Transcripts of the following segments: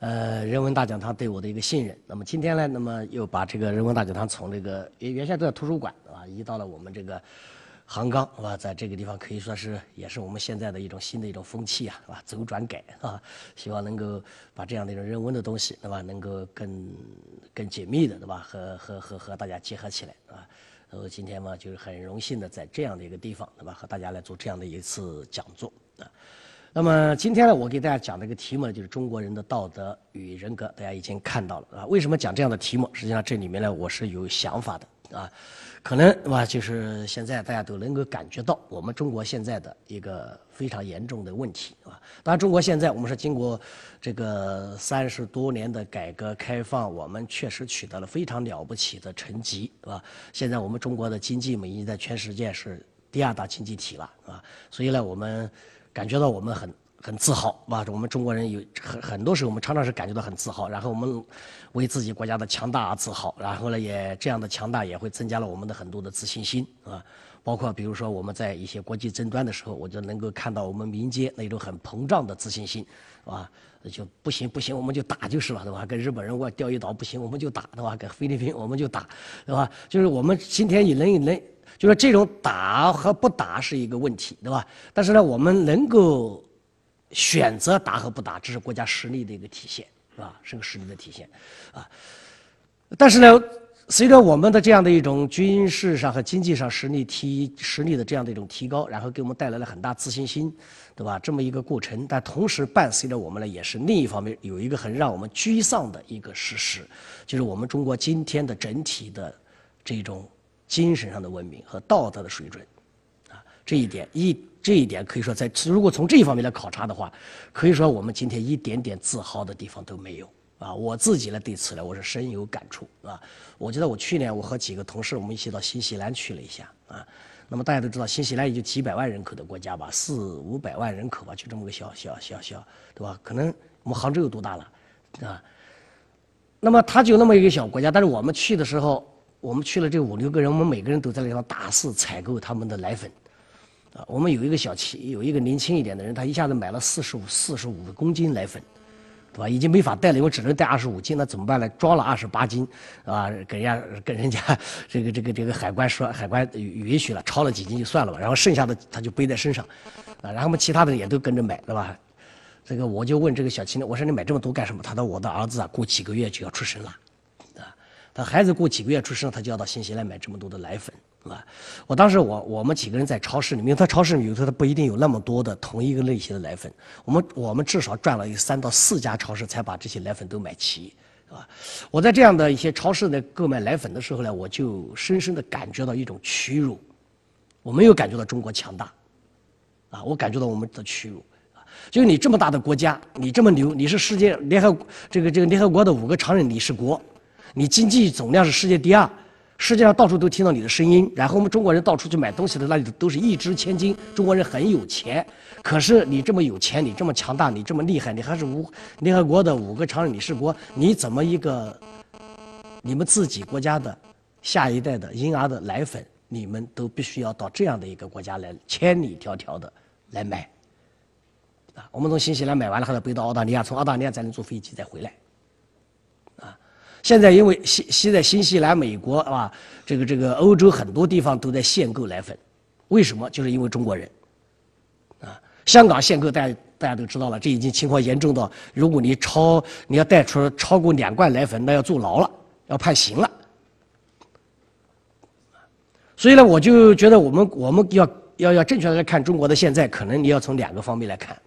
呃，人文大讲堂对我的一个信任。那么今天呢，那么又把这个人文大讲堂从这个原原先在图书馆啊，移到了我们这个杭钢，是吧？在这个地方可以说是也是我们现在的一种新的一种风气啊，是吧？走转改啊，希望能够把这样的一种人文的东西，对吧？能够更更紧密的，对吧？和和和和大家结合起来啊。然后今天嘛，就是很荣幸的在这样的一个地方，对吧？和大家来做这样的一次讲座啊。那么今天呢，我给大家讲的一个题目呢，就是中国人的道德与人格。大家已经看到了啊，为什么讲这样的题目？实际上这里面呢，我是有想法的啊。可能是吧，就是现在大家都能够感觉到我们中国现在的一个非常严重的问题啊。当然，中国现在我们是经过这个三十多年的改革开放，我们确实取得了非常了不起的成绩，是吧？现在我们中国的经济，已经在全世界是第二大经济体了啊。所以呢，我们。感觉到我们很很自豪，啊？我们中国人有很很多时候，我们常常是感觉到很自豪，然后我们为自己国家的强大而自豪，然后呢，也这样的强大也会增加了我们的很多的自信心啊。包括比如说我们在一些国际争端的时候，我就能够看到我们民间那种很膨胀的自信心，啊，就不行不行，我们就打就是了，对吧？跟日本人我钓鱼岛不行，我们就打，对吧？跟菲律宾我们就打，对吧？就是我们今天也能能。就是这种打和不打是一个问题，对吧？但是呢，我们能够选择打和不打，这是国家实力的一个体现，是吧？是个实力的体现，啊。但是呢，随着我们的这样的一种军事上和经济上实力提实力的这样的一种提高，然后给我们带来了很大自信心，对吧？这么一个过程，但同时伴随着我们呢，也是另一方面有一个很让我们沮丧的一个事实，就是我们中国今天的整体的这种。精神上的文明和道德的水准，啊，这一点一这一点可以说，在如果从这一方面来考察的话，可以说我们今天一点点自豪的地方都没有啊。我自己呢对此呢我是深有感触啊。我记得我去年我和几个同事我们一起到新西兰去了一下啊。那么大家都知道新西兰也就几百万人口的国家吧，四五百万人口吧，就这么个小小小小，对吧？可能我们杭州有多大了啊？那么它就那么一个小国家，但是我们去的时候。我们去了这五六个人，我们每个人都在那地方大肆采购他们的奶粉，啊，我们有一个小企，有一个年轻一点的人，他一下子买了四十五四十五公斤奶粉，对吧？已经没法带了，因为只能带二十五斤，那怎么办呢？装了二十八斤，啊，给人家跟人家这个这个这个海关说，海关允许了，超了几斤就算了吧，然后剩下的他就背在身上，啊，然后我们其他的也都跟着买，对吧？这个我就问这个小青年，我说你买这么多干什么？他说我的儿子啊，过几个月就要出生了。他孩子过几个月出生，他就要到新西兰买这么多的奶粉，是吧？我当时我我们几个人在超市里面，他超市里有时候他不一定有那么多的同一个类型的奶粉，我们我们至少转了有三到四家超市才把这些奶粉都买齐，是吧？我在这样的一些超市呢购买奶粉的时候呢，我就深深的感觉到一种屈辱，我没有感觉到中国强大，啊，我感觉到我们的屈辱，啊，就是你这么大的国家，你这么牛，你是世界联合这个这个联合国的五个常任理事国。你经济总量是世界第二，世界上到处都听到你的声音。然后我们中国人到处去买东西的那里都是一掷千金，中国人很有钱。可是你这么有钱，你这么强大，你这么厉害，你还是五联合国的五个常任理事国，你怎么一个你们自己国家的下一代的婴儿的奶粉，你们都必须要到这样的一个国家来千里迢迢的来买？啊，我们从新西兰买完了，还得背到澳大利亚，从澳大利亚才能坐飞机再回来。现在因为西现在新西兰、美国啊，这个这个欧洲很多地方都在限购奶粉，为什么？就是因为中国人，啊，香港限购，大家大家都知道了，这已经情况严重到，如果你超你要带出超过两罐奶粉，那要坐牢了，要判刑了。所以呢，我就觉得我们我们要要要正确的来看中国的现在，可能你要从两个方面来看，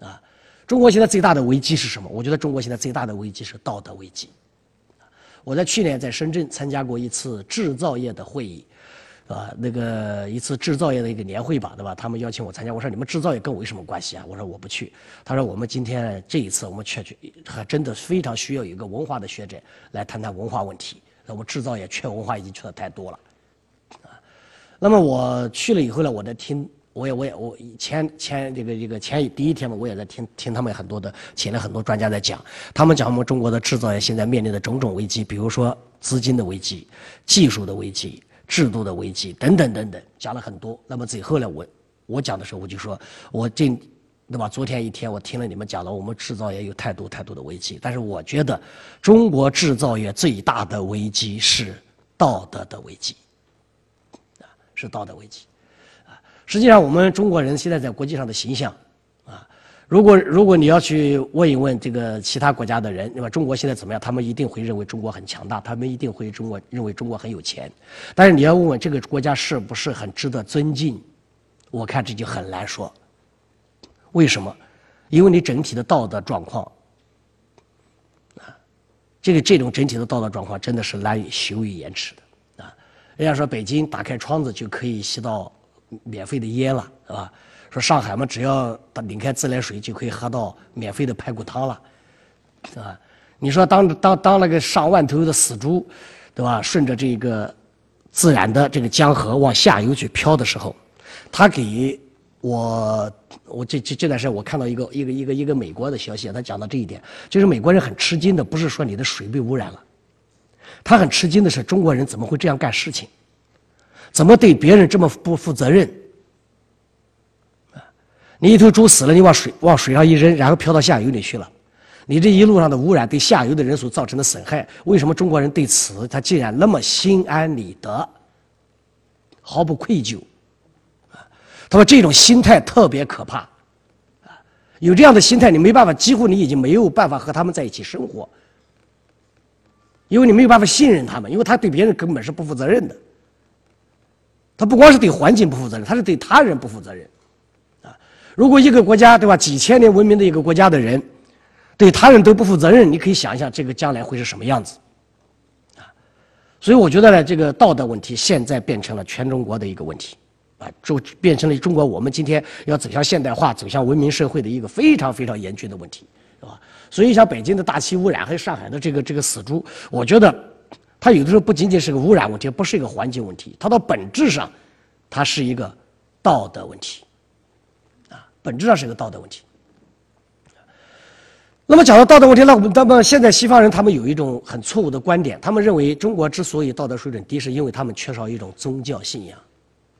啊，中国现在最大的危机是什么？我觉得中国现在最大的危机是道德危机。我在去年在深圳参加过一次制造业的会议，啊，那个一次制造业的一个年会吧，对吧？他们邀请我参加，我说你们制造业跟我有什么关系啊？我说我不去。他说我们今天这一次我们确确，还真的非常需要一个文化的学者来谈谈文化问题。那我们制造业缺文化已经缺的太多了，啊，那么我去了以后呢，我在听。我也我也我前前这个这个前第一天嘛，我也在听听他们很多的请了很多专家在讲，他们讲我们中国的制造业现在面临的种种危机，比如说资金的危机、技术的危机、制度的危机等等等等，讲了很多。那么最后呢，我我讲的时候我就说，我这对吧？昨天一天我听了你们讲了，我们制造业有太多太多的危机，但是我觉得中国制造业最大的危机是道德的危机，啊，是道德危机，实际上我们中国人现在在国际上的形象，啊，如果如果你要去问一问这个其他国家的人，那么？中国现在怎么样？他们一定会认为中国很强大，他们一定会中国认为中国很有钱，但是你要问问这个国家是不是很值得尊敬，我看这就很难说。为什么？因为你整体的道德状况，啊，这个这种整体的道德状况真的是难以羞于言辞的，啊，人家说北京打开窗子就可以吸到免费的烟了，是吧？说上海嘛，只要拧开自来水就可以喝到免费的排骨汤了，啊，你说当当当那个上万头的死猪，对吧？顺着这个自然的这个江河往下游去漂的时候，他给。我我这这这段时间我看到一个一个一个一个美国的消息，他讲到这一点，就是美国人很吃惊的，不是说你的水被污染了，他很吃惊的是中国人怎么会这样干事情，怎么对别人这么不负责任？啊你一头猪死了，你往水往水上一扔，然后漂到下游里去了，你这一路上的污染对下游的人所造成的损害，为什么中国人对此他竟然那么心安理得，毫不愧疚？啊他说：“这种心态特别可怕，啊，有这样的心态，你没办法，几乎你已经没有办法和他们在一起生活，因为你没有办法信任他们，因为他对别人根本是不负责任的。他不光是对环境不负责任，他是对他人不负责任，啊，如果一个国家对吧，几千年文明的一个国家的人，对他人都不负责任，你可以想一想这个将来会是什么样子，啊，所以我觉得呢，这个道德问题现在变成了全中国的一个问题。”啊，就变成了中国我们今天要走向现代化、走向文明社会的一个非常非常严峻的问题，是吧？所以像北京的大气污染，还有上海的这个这个死猪，我觉得它有的时候不仅仅是个污染问题，不是一个环境问题，它到本质上，它是一个道德问题，啊，本质上是一个道德问题。那么讲到道德问题，那我们那么现在西方人他们有一种很错误的观点，他们认为中国之所以道德水准低，是因为他们缺少一种宗教信仰。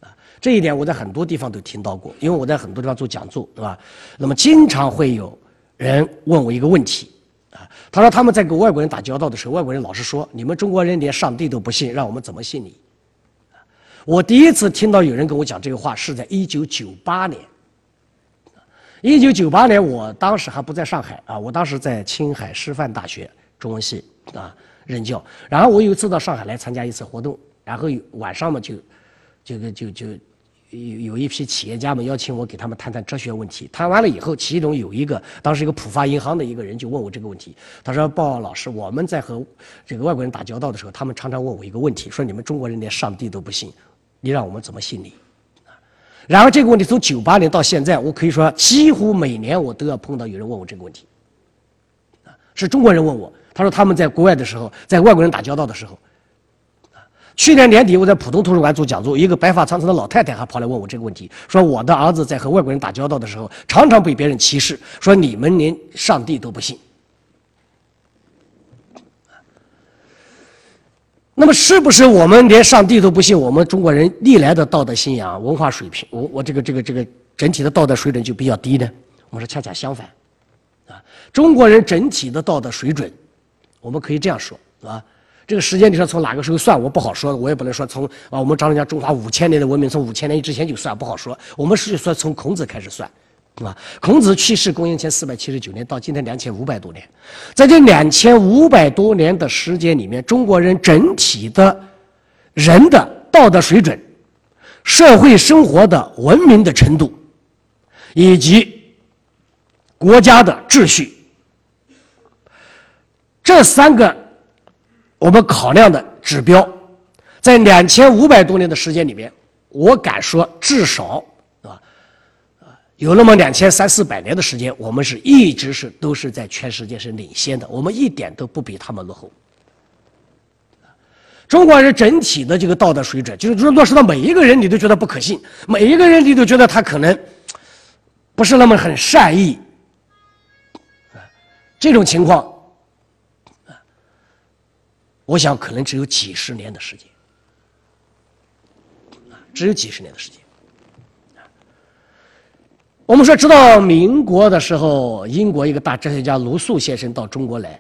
啊这一点我在很多地方都听到过，因为我在很多地方做讲座，对吧？那么经常会有人问我一个问题，他说他们在跟外国人打交道的时候，外国人老是说你们中国人连上帝都不信，让我们怎么信你？我第一次听到有人跟我讲这个话是在一九九八年，一九九八年我当时还不在上海啊，我当时在青海师范大学中文系啊任教，然后我有一次到上海来参加一次活动，然后晚上嘛就，这个就就。有有一批企业家们邀请我给他们谈谈哲学问题，谈完了以后，其中有一个当时一个浦发银行的一个人就问我这个问题，他说：“鲍老师，我们在和这个外国人打交道的时候，他们常常问我一个问题，说你们中国人连上帝都不信，你让我们怎么信你？”然后这个问题从九八年到现在，我可以说几乎每年我都要碰到有人问我这个问题，是中国人问我，他说他们在国外的时候，在外国人打交道的时候。去年年底，我在浦东图书馆做讲座，一个白发苍苍的老太太还跑来问我这个问题，说我的儿子在和外国人打交道的时候，常常被别人歧视，说你们连上帝都不信。那么，是不是我们连上帝都不信？我们中国人历来的道德信仰、文化水平，我我这个这个这个整体的道德水准就比较低呢？我们说恰恰相反，啊，中国人整体的道德水准，我们可以这样说，啊。这个时间你说从哪个时候算，我不好说，我也不能说从啊，我们常常讲中华五千年的文明，从五千年之前就算不好说。我们是说从孔子开始算，对吧？孔子去世公元前四百七十九年，到今天两千五百多年，在这两千五百多年的时间里面，中国人整体的人的道德水准、社会生活的文明的程度，以及国家的秩序，这三个。我们考量的指标，在两千五百多年的时间里面，我敢说至少啊有那么两千三四百年的时间，我们是一直是都是在全世界是领先的，我们一点都不比他们落后。中国人整体的这个道德水准，就是落实到每一个人，你都觉得不可信，每一个人你都觉得他可能不是那么很善意，这种情况。我想可能只有几十年的时间，只有几十年的时间。我们说，直到民国的时候，英国一个大哲学家卢素先生到中国来，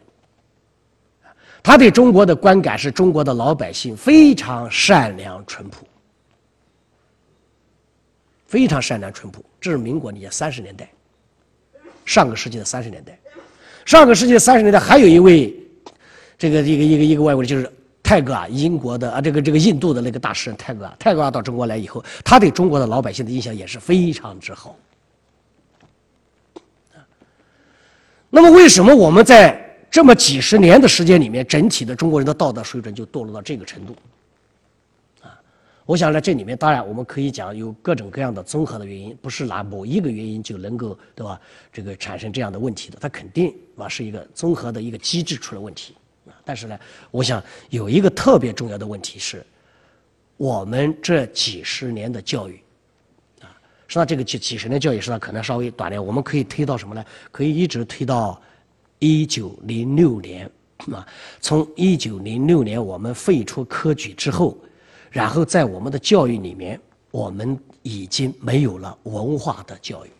他对中国的观感是中国的老百姓非常善良淳朴，非常善良淳朴。这是民国年三十年代，上个世纪的三十年代，上个世纪的三十年代还有一位，这个一个一个一个外国人，就是泰戈尔，英国的啊，这个这个印度的那个大诗人泰戈尔。泰戈尔到中国来以后，他对中国的老百姓的印象也是非常之好。那么，为什么我们在这么几十年的时间里面，整体的中国人的道德水准就堕落到这个程度？啊，我想呢，这里面当然我们可以讲有各种各样的综合的原因，不是拿某一个原因就能够对吧？这个产生这样的问题的，它肯定啊是一个综合的一个机制出了问题。但是呢，我想有一个特别重要的问题是，我们这几十年的教育。啊实际上，这个几几十年教育实际上可能稍微短点，我们可以推到什么呢？可以一直推到一九零六年啊。从一九零六年我们废除科举之后，然后在我们的教育里面，我们已经没有了文化的教育，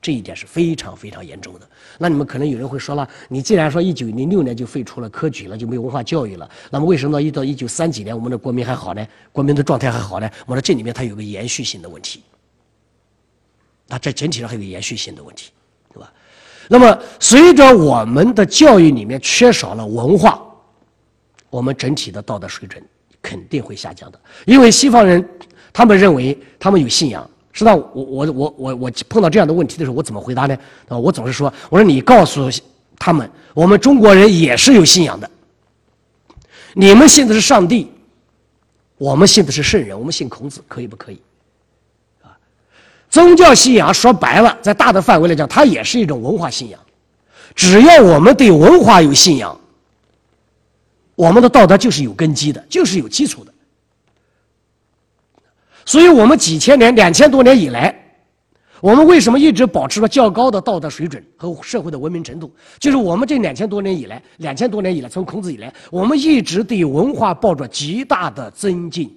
这一点是非常非常严重的。那你们可能有人会说了，你既然说一九零六年就废除了科举了，就没有文化教育了，那么为什么一到一九三几年我们的国民还好呢？国民的状态还好呢？我说这里面它有个延续性的问题。那这整体上还有延续性的问题，对吧？那么随着我们的教育里面缺少了文化，我们整体的道德水准肯定会下降的。因为西方人他们认为他们有信仰，实际上我我我我我碰到这样的问题的时候，我怎么回答呢？啊，我总是说，我说你告诉他们，我们中国人也是有信仰的。你们信的是上帝，我们信的是圣人，我们信孔子，可以不可以？啊宗教信仰说白了，在大的范围来讲，它也是一种文化信仰。只要我们对文化有信仰，我们的道德就是有根基的，就是有基础的。所以，我们几千年、两千多年以来，我们为什么一直保持了较高的道德水准和社会的文明程度？就是我们这两千多年以来，两千多年以来，从孔子以来，我们一直对文化抱着极大的尊敬。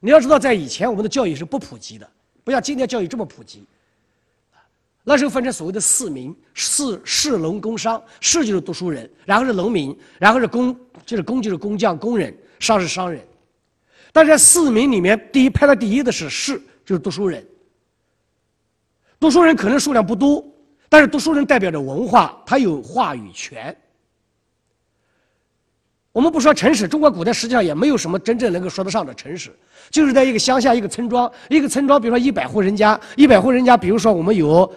你要知道，在以前，我们的教育是不普及的。不像今天教育这么普及，那时候分成所谓的四民：士、士、农、工、商。士就是读书人，然后是农民，然后是工，就是工就是工匠、工人，商是商人。但是四民里面，第一排在第一的是士，就是读书人。读书人可能数量不多，但是读书人代表着文化，他有话语权。我们不说城市，中国古代实际上也没有什么真正能够说得上的城市。就是在一个乡下一个村庄，一个村庄，比如说一百户人家，一百户人家，比如说我们有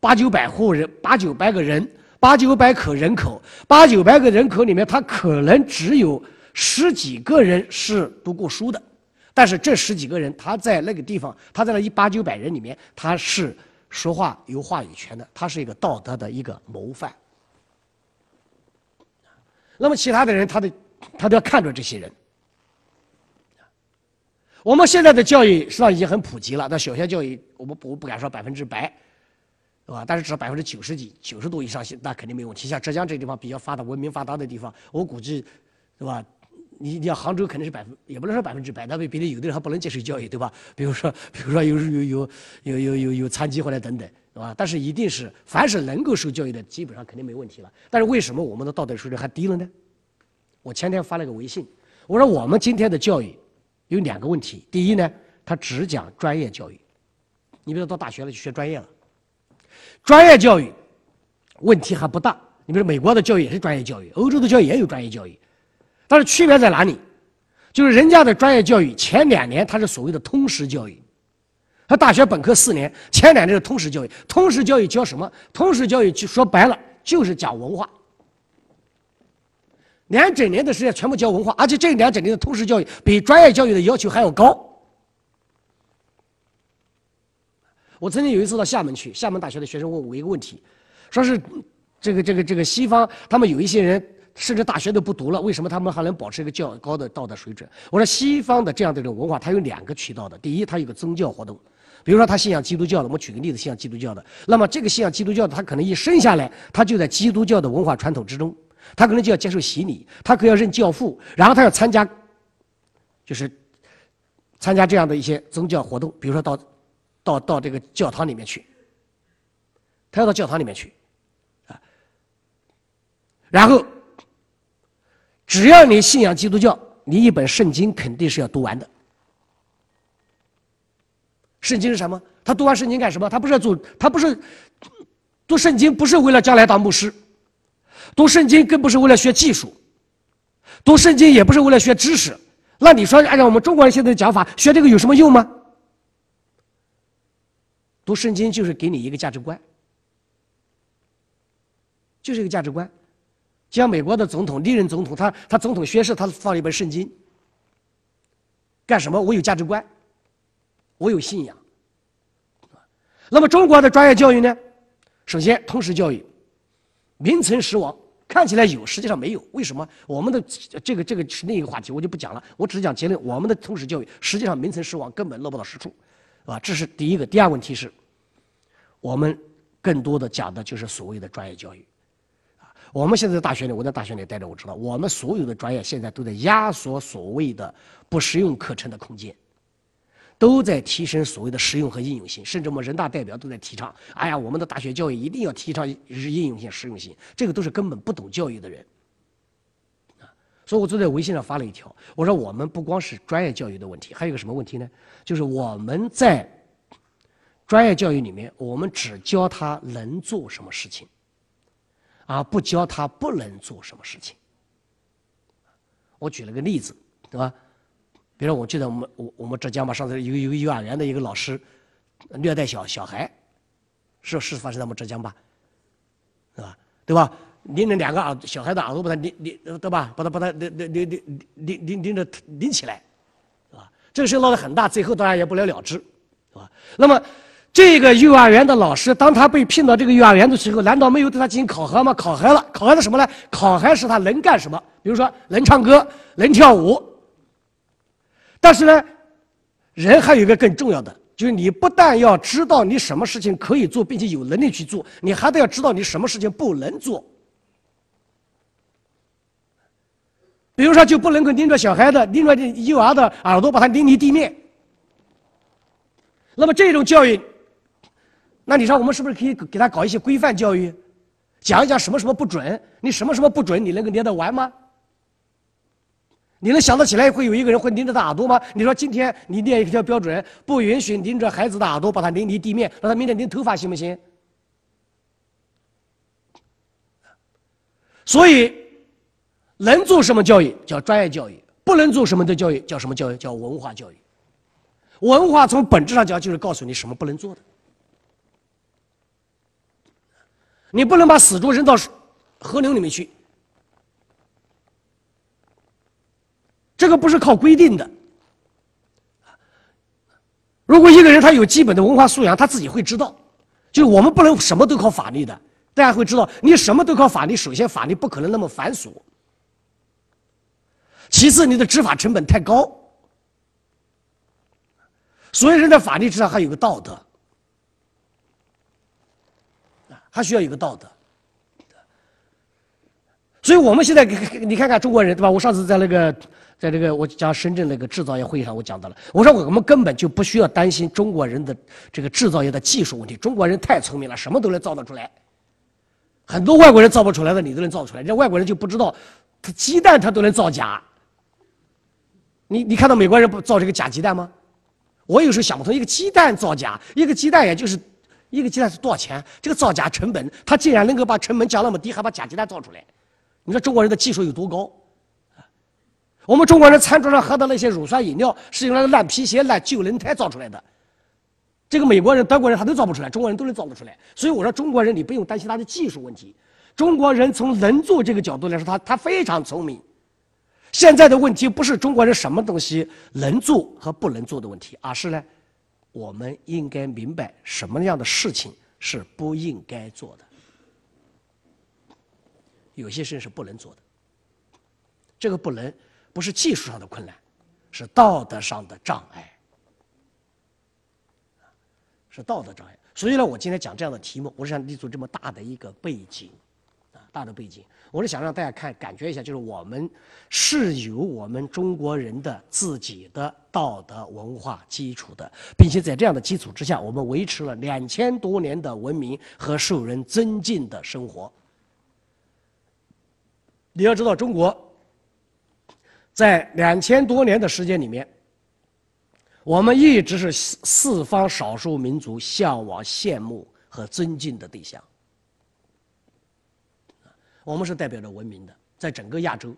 八九百户人，八九百个人，八九百口人口，八九百个人口里面，他可能只有十几个人是读过书的，但是这十几个人，他在那个地方，他在那一八九百人里面，他是说话有话语权的，他是一个道德的一个模范。那么其他的人，他的他都要看着这些人。我们现在的教育实际上已经很普及了，但小学教育我们不不敢说百分之百，对吧？但是至少百分之九十几、九十多以上，那肯定没问题。像浙江这地方比较发达、文明发达的地方，我估计，对吧？你你像杭州肯定是百分，也不能说百分之百，那别的有的人还不能接受教育，对吧？比如说，比如说有有有有有有有残疾或者等等，对吧？但是一定是凡是能够受教育的，基本上肯定没问题了。但是为什么我们的道德水准还低了呢？我前天发了个微信，我说我们今天的教育。有两个问题，第一呢，他只讲专业教育，你比如到大学了去学专业了，专业教育问题还不大。你比如美国的教育也是专业教育，欧洲的教育也有专业教育，但是区别在哪里？就是人家的专业教育前两年它是所谓的通识教育，他大学本科四年，前两年是通识教育。通识教育教什么？通识教育就说白了就是讲文化。两整年的时间全部教文化，而且这两整年的通识教育比专业教育的要求还要高。我曾经有一次到厦门去，厦门大学的学生问我一个问题，说是这个这个这个西方他们有一些人甚至大学都不读了，为什么他们还能保持一个较高的道德水准？我说西方的这样的一种文化，它有两个渠道的。第一，它有个宗教活动，比如说他信仰基督教的，我们举个例子，信仰基督教的，那么这个信仰基督教的，他可能一生下来他就在基督教的文化传统之中。他可能就要接受洗礼，他可要认教父，然后他要参加，就是参加这样的一些宗教活动，比如说到到到这个教堂里面去，他要到教堂里面去，啊，然后只要你信仰基督教，你一本圣经肯定是要读完的。圣经是什么？他读完圣经干什么？他不是要做，他不是读圣经，不是为了将来当牧师，读圣经更不是为了学技术，读圣经也不是为了学知识。那你说，按照我们中国人现在的讲法，学这个有什么用吗？读圣经就是给你一个价值观，就是一个价值观。像美国的总统历任总统，他他总统宣誓，他放了一本圣经，干什么？我有价值观。我有信仰，那么中国的专业教育呢？首先，通识教育名存实亡，看起来有，实际上没有。为什么？我们的这个这个是另一个话题，我就不讲了。我只讲结论：我们的通识教育实际上名存实亡，根本落不到实处，啊，这是第一个。第二问题是，我们更多的讲的就是所谓的专业教育，我们现在大学里，我在大学里待着，我知道，我们所有的专业现在都在压缩所谓的不实用课程的空间。都在提升所谓的实用和应用性，甚至我们人大代表都在提倡。哎呀，我们的大学教育一定要提倡应用性、实用性，这个都是根本不懂教育的人。所以我昨天微信上发了一条，我说我们不光是专业教育的问题，还有个什么问题呢？就是我们在专业教育里面，我们只教他能做什么事情，啊不教他不能做什么事情。我举了个例子，对吧？比如，我记得我们我我们浙江吧，上次有有个幼儿园的一个老师虐待小小孩，是是发生在我们浙江吧，是吧？对吧？拎着两个耳小孩的耳朵，把他拎拎，对吧？把他把他拎拎拎拎拎拎着拎起来，是吧？这个事闹得很大，最后当然也不了了之，是吧？那么这个幼儿园的老师，当他被聘到这个幼儿园的时候，难道没有对他进行考核吗？考核了，考核的什么呢？考核是他能干什么？比如说能唱歌，能跳舞。但是呢，人还有一个更重要的，就是你不但要知道你什么事情可以做，并且有能力去做，你还得要知道你什么事情不能做。比如说，就不能够拎着小孩的、拎着幼儿的耳朵，把他拎离地面。那么这种教育，那你说我们是不是可以给他搞一些规范教育，讲一讲什么什么不准？你什么什么不准？你能够拎得完吗？你能想得起来会有一个人会拎着他耳朵吗？你说今天你列一条标准，不允许拎着孩子的耳朵，把他拎离地面，让他明天拎头发行不行？所以，能做什么教育叫专业教育，不能做什么的教育叫什么教育？叫文化教育。文化从本质上讲就是告诉你什么不能做的。你不能把死猪扔到河流里面去。这个不是靠规定的。如果一个人他有基本的文化素养，他自己会知道。就我们不能什么都靠法律的，大家会知道，你什么都靠法律，首先法律不可能那么繁琐，其次你的执法成本太高。所以人在法律之上还有个道德，还需要有个道德。所以我们现在你看看中国人对吧？我上次在那个。在这个我讲深圳那个制造业会议上，我讲到了。我说我们根本就不需要担心中国人的这个制造业的技术问题，中国人太聪明了，什么都能造得出来。很多外国人造不出来的，你都能造出来。人家外国人就不知道，他鸡蛋他都能造假。你你看到美国人不造这个假鸡蛋吗？我有时候想不通，一个鸡蛋造假，一个鸡蛋也就是一个鸡蛋是多少钱？这个造假成本，他竟然能够把成本降那么低，还把假鸡蛋造出来。你说中国人的技术有多高？我们中国人餐桌上喝的那些乳酸饮料，是用那个烂皮鞋、烂旧轮胎造出来的。这个美国人、德国人他都造不出来，中国人都能造得出来。所以我说，中国人你不用担心他的技术问题。中国人从能做这个角度来说，他他非常聪明。现在的问题不是中国人什么东西能做和不能做的问题，而是呢，我们应该明白什么样的事情是不应该做的。有些事情是不能做的，这个不能。不是技术上的困难，是道德上的障碍，是道德障碍。所以呢，我今天讲这样的题目，我是想立足这么大的一个背景，啊，大的背景。我是想让大家看感觉一下，就是我们是有我们中国人的自己的道德文化基础的，并且在这样的基础之下，我们维持了两千多年的文明和受人尊敬的生活。你要知道，中国在两千多年的时间里面，我们一直是四四方少数民族向往、羡慕和尊敬的对象。我们是代表着文明的，在整个亚洲，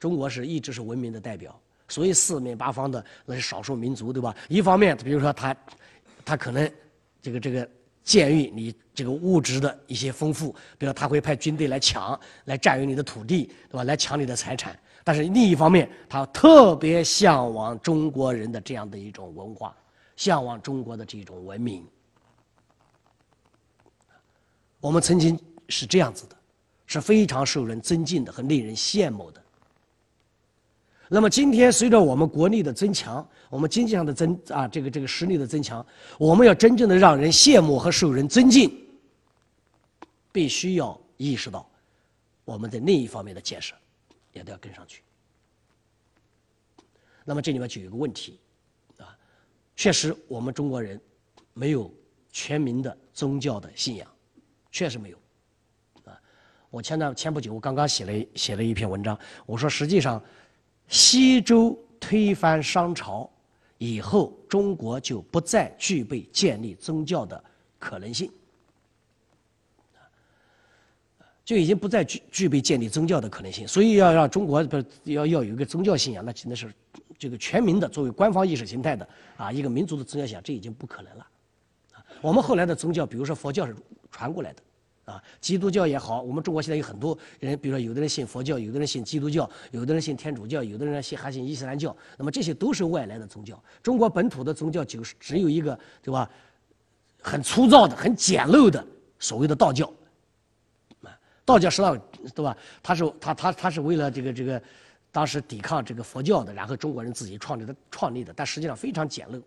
中国是一直是文明的代表。所以四面八方的那些少数民族，对吧？一方面，比如说他，他可能这个这个鉴于你这个物质的一些丰富，比如他会派军队来抢、来占有你的土地，对吧？来抢你的财产。但是另一方面，他特别向往中国人的这样的一种文化，向往中国的这种文明。我们曾经是这样子的。是非常受人尊敬的和令人羡慕的。那么今天随着我们国力的增强，我们经济上的增啊，这个这个实力的增强，我们要真正的让人羡慕和受人尊敬，必须要意识到我们的另一方面的建设也都要跟上去。那么这里面就有一个问题啊，确实我们中国人没有全民的宗教的信仰，确实没有。我前段前不久，我刚刚写了写了一篇文章。我说，实际上，西周推翻商朝以后，中国就不再具备建立宗教的可能性，就已经不再具具备建立宗教的可能性。所以，要让中国不要要有一个宗教信仰，那真的是这个全民的作为官方意识形态的啊一个民族的宗教信仰，这已经不可能了。我们后来的宗教，比如说佛教是传过来的。啊，基督教也好，我们中国现在有很多人，比如说有的人信佛教，有的人信基督教，有的人信天主教，有的人信还信伊斯兰教。那么这些都是外来的宗教。中国本土的宗教就是只有一个，对吧？很粗糙的、很简陋的所谓的道教。啊，道教实际上，对吧？他是他他他是为了这个这个，当时抵抗这个佛教的，然后中国人自己创立的创立的，但实际上非常简陋，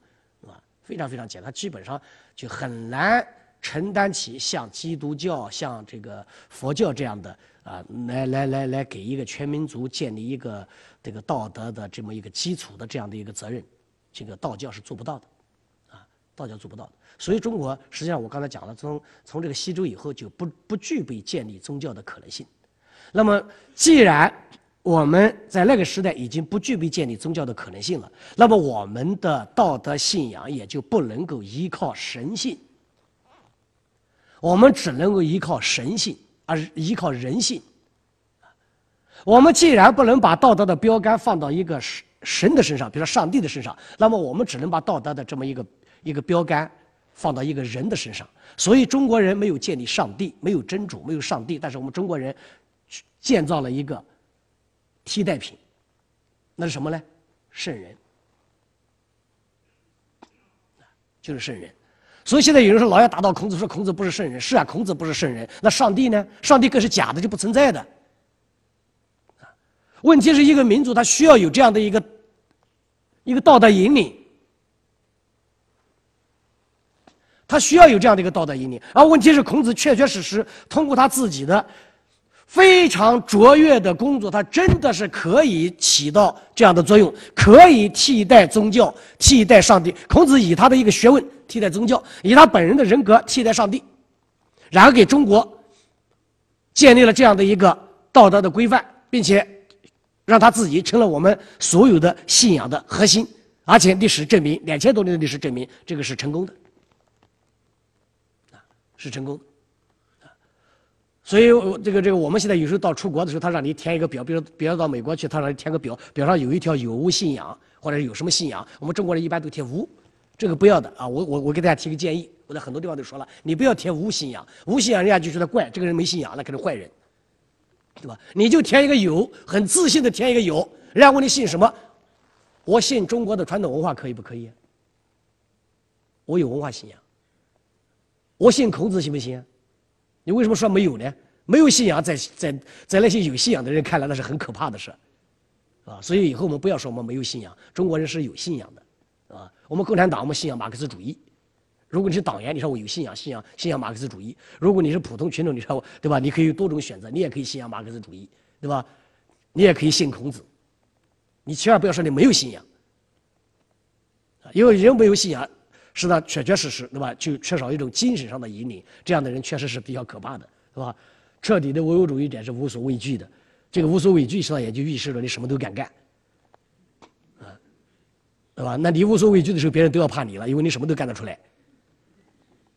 啊，非常非常简，它基本上就很难。承担起像基督教、像这个佛教这样的啊，来来来来给一个全民族建立一个这个道德的这么一个基础的这样的一个责任，这个道教是做不到的，啊，道教做不到。所以中国实际上我刚才讲了，从从这个西周以后就不不具备建立宗教的可能性。那么既然我们在那个时代已经不具备建立宗教的可能性了，那么我们的道德信仰也就不能够依靠神性。我们只能够依靠神性，而依靠人性。我们既然不能把道德的标杆放到一个神神的身上，比如说上帝的身上，那么我们只能把道德的这么一个一个标杆放到一个人的身上。所以中国人没有建立上帝，没有真主，没有上帝，但是我们中国人建造了一个替代品，那是什么呢？圣人，就是圣人。所以现在有人说老要打倒孔子，说孔子不是圣人。是啊，孔子不是圣人。那上帝呢？上帝更是假的，就不存在的。问题是一个民族，他需要有这样的一个一个道德引领，他需要有这样的一个道德引领。而问题是，孔子确确实实通过他自己的。非常卓越的工作，它真的是可以起到这样的作用，可以替代宗教，替代上帝。孔子以他的一个学问替代宗教，以他本人的人格替代上帝，然后给中国建立了这样的一个道德的规范，并且让他自己成了我们所有的信仰的核心。而且历史证明，两千多年的历史证明，这个是成功的，是成功的。所以，这个这个，我们现在有时候到出国的时候，他让你填一个表，比如比如到美国去，他让你填个表，表上有一条有无信仰，或者有什么信仰，我们中国人一般都填无，这个不要的啊。我我我给大家提个建议，我在很多地方都说了，你不要填无信仰，无信仰人家就觉得怪，这个人没信仰，那可是坏人，对吧？你就填一个有，很自信的填一个有，人家问你信什么，我信中国的传统文化，可以不可以？我有文化信仰，我信孔子，行不行？你为什么说没有呢？没有信仰，在在在那些有信仰的人看来，那是很可怕的事，啊！所以以后我们不要说我们没有信仰，中国人是有信仰的，啊！我们共产党我们信仰马克思主义，如果你是党员，你说我有信仰，信仰信仰马克思主义；如果你是普通群众，你说我对吧？你可以有多种选择，你也可以信仰马克思主义，对吧？你也可以信孔子。你千万不要说你没有信仰，因为人没有信仰，是的，确确实实，对吧？就缺少一种精神上的引领，这样的人确实是比较可怕的，是吧？彻底的唯物主义者是无所畏惧的，这个无所畏惧实际上也就预示着你什么都敢干，啊，对吧？那你无所畏惧的时候，别人都要怕你了，因为你什么都干得出来。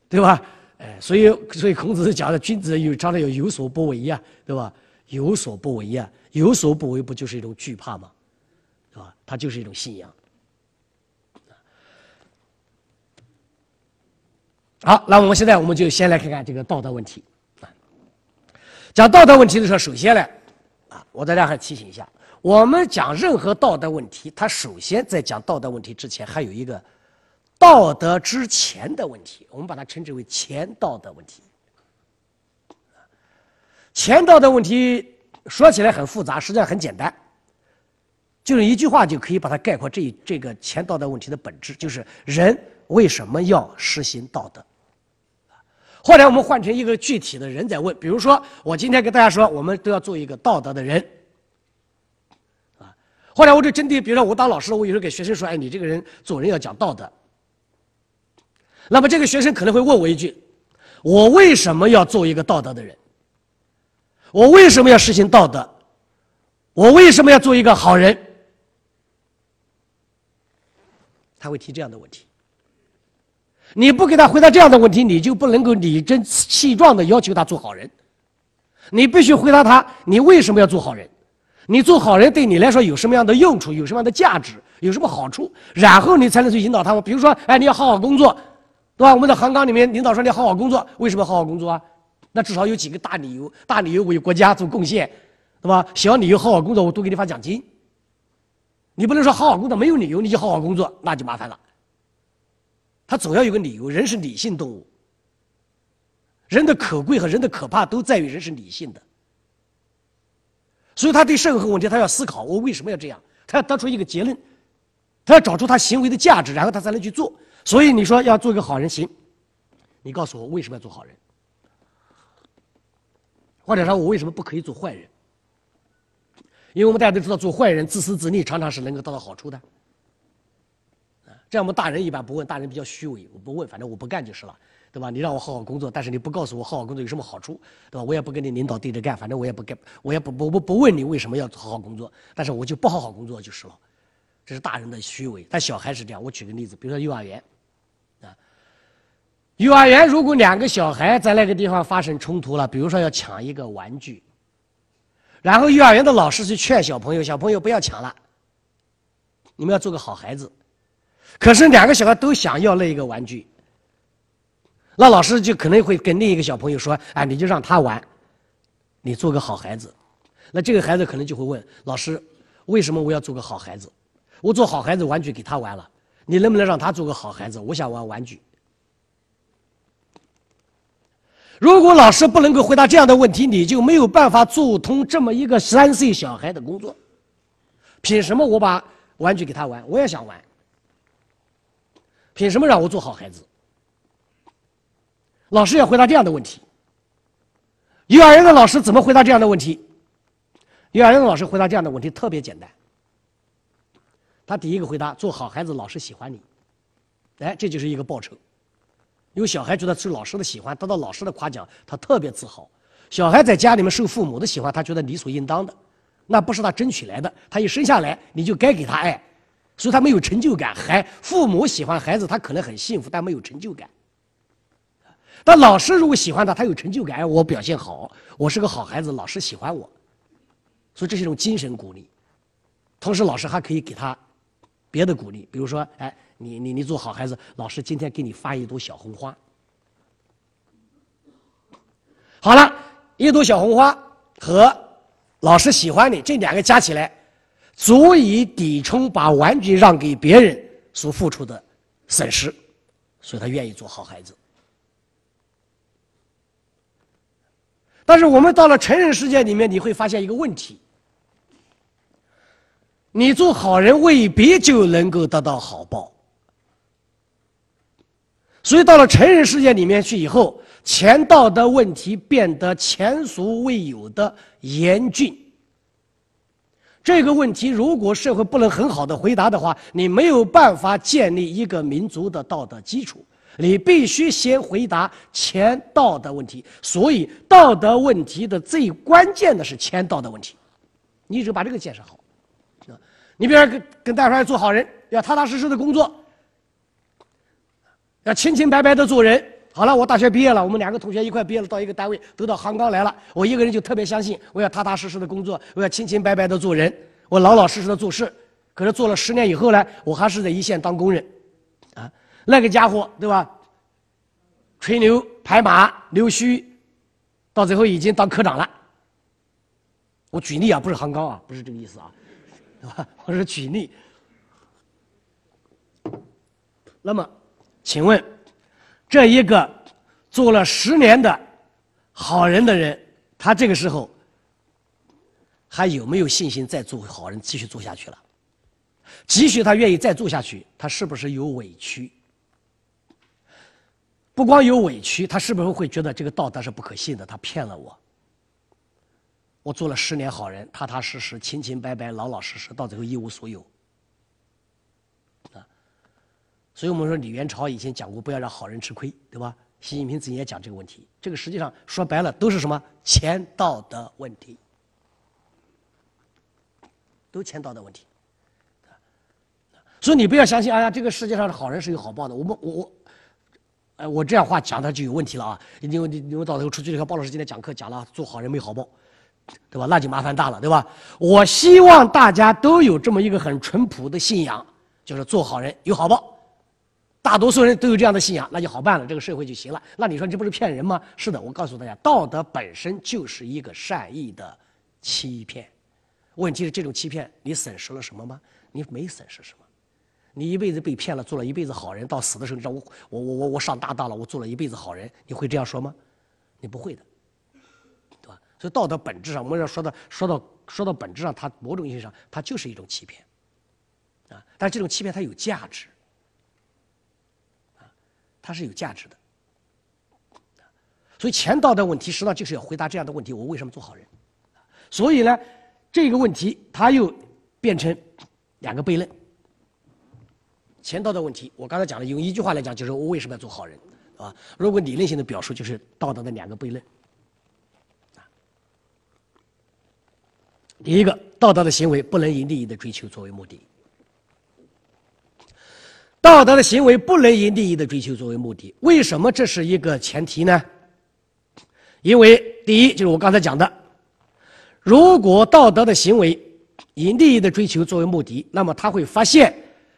对吧？哎，所以所以孔子是讲的君子有常常要有所不为呀，对吧？有所不为呀，有所不为不就是一种惧怕吗？对吧？它就是一种信仰。好，那我们现在我们就先来看看这个道德问题。啊，讲道德问题的时候，首先呢，啊，我在这还提醒一下，我们讲任何道德问题，它首先在讲道德问题之前，还有一个。道德之前的问题，我们把它称之为前道德问题。前道德问题说起来很复杂，实际上很简单，就是一句话就可以把它概括。这这个前道德问题的本质就是人为什么要实行道德？后来我们换成一个具体的人在问，比如说我今天跟大家说，我们都要做一个道德的人。啊，后来我就针对，比如说我当老师，我有时候给学生说，哎，你这个人做人要讲道德。那么这个学生可能会问我一句：“我为什么要做一个道德的人？我为什么要实行道德？我为什么要做一个好人？”他会提这样的问题。你不给他回答这样的问题，你就不能够理直气壮的要求他做好人。你必须回答他：你为什么要做好人？你做好人对你来说有什么样的用处？有什么样的价值？有什么好处？然后你才能去引导他们。比如说，哎，你要好好工作。对吧？我们在航岗里面，领导说你好好工作，为什么好好工作啊？那至少有几个大理由，大理由为国家做贡献，对吧？小理由好好工作，我多给你发奖金。你不能说好好工作没有理由你就好好工作，那就麻烦了。他总要有个理由，人是理性动物，人的可贵和人的可怕都在于人是理性的。所以他对任何问题，他要思考我为什么要这样，他要得出一个结论，他要找出他行为的价值，然后他才能去做。所以你说要做一个好人行，你告诉我为什么要做好人，或者说我为什么不可以做坏人？因为我们大家都知道，做坏人自私自利，常常是能够得到好处的。这样我们大人一般不问，大人比较虚伪，我不问，反正我不干就是了，对吧？你让我好好工作，但是你不告诉我好好工作有什么好处，对吧？我也不跟你领导对着干，反正我也不干，我也不不不不问你为什么要好好工作，但是我就不好好工作就是了。这是大人的虚伪，但小孩是这样。我举个例子，比如说幼儿园，啊，幼儿园如果两个小孩在那个地方发生冲突了，比如说要抢一个玩具，然后幼儿园的老师去劝小朋友，小朋友不要抢了，你们要做个好孩子。可是两个小孩都想要那一个玩具，那老师就可能会跟另一个小朋友说：“哎，你就让他玩，你做个好孩子。”那这个孩子可能就会问老师：“为什么我要做个好孩子？”我做好孩子，玩具给他玩了，你能不能让他做个好孩子？我想玩玩具。如果老师不能够回答这样的问题，你就没有办法做通这么一个三岁小孩的工作。凭什么我把玩具给他玩？我也想玩。凭什么让我做好孩子？老师要回答这样的问题。幼儿园的老师怎么回答这样的问题？幼儿园的老师回答这样的问题特别简单。他第一个回答：做好孩子，老师喜欢你。哎，这就是一个报酬。因为小孩觉得是老师的喜欢，得到老师的夸奖，他特别自豪。小孩在家里面受父母的喜欢，他觉得理所应当的，那不是他争取来的。他一生下来，你就该给他爱，所以他没有成就感。还父母喜欢孩子，他可能很幸福，但没有成就感。但老师如果喜欢他，他有成就感。哎，我表现好，我是个好孩子，老师喜欢我，所以这是一种精神鼓励。同时，老师还可以给他。别的鼓励，比如说，哎，你你你做好孩子，老师今天给你发一朵小红花。好了，一朵小红花和老师喜欢你，这两个加起来，足以抵充把玩具让给别人所付出的损失，所以他愿意做好孩子。但是我们到了成人世界里面，你会发现一个问题。你做好人未必就能够得到好报。所以到了成人世界里面去以后，钱道德问题变得前所未有的严峻。这个问题如果社会不能很好的回答的话，你没有办法建立一个民族的道德基础。你必须先回答钱道德问题。所以道德问题的最关键的是钱道德问题。你只有把这个建设好。啊你比如说跟跟大家做好人，要踏踏实实的工作，要清清白白的做人。好了，我大学毕业了，我们两个同学一块毕业了，到一个单位都到杭钢来了。我一个人就特别相信，我要踏踏实实的工作，我要清清白白的做人，我老老实实的做事。可是做了十年以后呢，我还是在一线当工人，啊，那个家伙对吧？吹牛拍马溜须，到最后已经当科长了。我举例啊，不是杭钢啊，不是这个意思啊。对吧？我是举例。那么，请问，这一个做了十年的好人的人，他这个时候还有没有信心再做好人，继续做下去了？即使他愿意再做下去，他是不是有委屈？不光有委屈，他是不是会觉得这个道德是不可信的？他骗了我。我做了十年好人，踏踏实实、清清白白、老老实实，到最后一无所有。啊，所以我们说李元朝以前讲过，不要让好人吃亏，对吧？习近平自己也讲这个问题。这个实际上说白了都是什么？钱道德问题，都钱道德问题。所以你不要相信，哎呀，这个世界上的好人是有好报的。我们我我，哎，我这样话讲他就有问题了啊！因为因为到时候出去以后，鲍老师今天讲课讲了，做好人没好报。对吧？那就麻烦大了，对吧？我希望大家都有这么一个很淳朴的信仰，就是做好人有好报。大多数人都有这样的信仰，那就好办了，这个社会就行了。那你说这不是骗人吗？是的，我告诉大家，道德本身就是一个善意的欺骗。问题是这种欺骗，你损失了什么吗？你没损失什么。你一辈子被骗了，做了一辈子好人，到死的时候，你知道我我我我我上大当了，我做了一辈子好人，你会这样说吗？你不会的。对吧所以道德本质上，我们要说到说到说到本质上，它某种意义上，它就是一种欺骗，啊，但这种欺骗它有价值，它是有价值的，所以钱道德问题，实际上就是要回答这样的问题：我为什么做好人？所以呢，这个问题它又变成两个悖论。钱道德问题，我刚才讲了，用一句话来讲，就是我为什么要做好人，啊？如果理论性的表述，就是道德的两个悖论。第一个，道德的行为不能以利益的追求作为目的。道德的行为不能以利益的追求作为目的，为什么这是一个前提呢？因为第一，就是我刚才讲的，如果道德的行为以利益的追求作为目的，那么他会发现，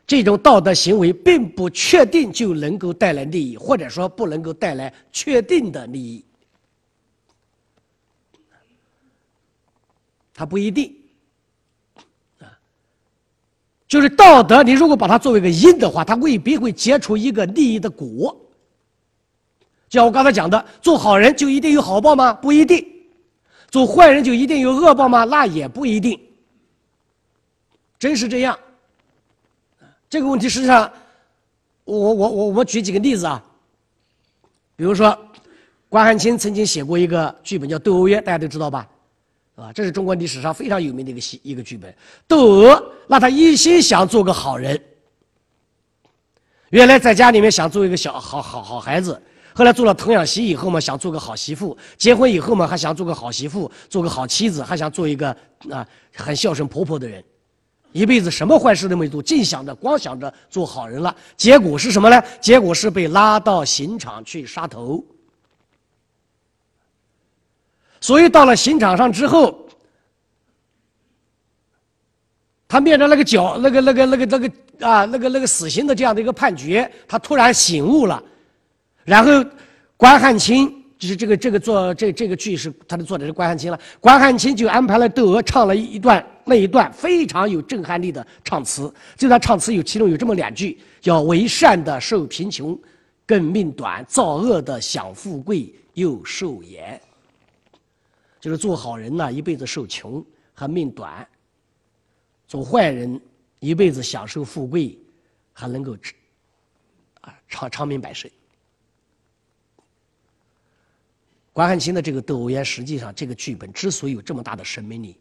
这种道德行为并不确定就能够带来利益，或者说不能够带来确定的利益。它不一定，就是道德，你如果把它作为一个因的话，它未必会结出一个利益的果。就像我刚才讲的，做好人就一定有好报吗？不一定。做坏人就一定有恶报吗？那也不一定。真是这样。这个问题实际上，我我我我举几个例子啊。比如说，关汉卿曾经写过一个剧本叫《斗殴约》，大家都知道吧？啊，这是中国历史上非常有名的一个戏，一个剧本。窦娥，那他一心想做个好人。原来在家里面想做一个小好好好孩子，后来做了童养媳以后嘛，想做个好媳妇。结婚以后嘛，还想做个好媳妇，做个好妻子，还想做一个啊很孝顺婆婆的人。一辈子什么坏事都没做，净想着光想着做好人了。结果是什么呢？结果是被拉到刑场去杀头。所以到了刑场上之后，他面对那个绞、那个、那个、那个、那个啊、那个、那个死刑的这样的一个判决，他突然醒悟了。然后关汉卿就是这个这个做这这个剧是他的作者是关汉卿了。关汉卿就安排了窦娥唱了一段那一段非常有震撼力的唱词。这段唱词有其中有这么两句，叫“为善的受贫穷，更命短；造恶的享富贵，又寿延。”就是做好人呢一辈子受穷还命短。做坏人一辈子享受富贵还能够长长命百岁。关汉卿的这个窦娥冤实际上这个剧本之所以有这么大的生命力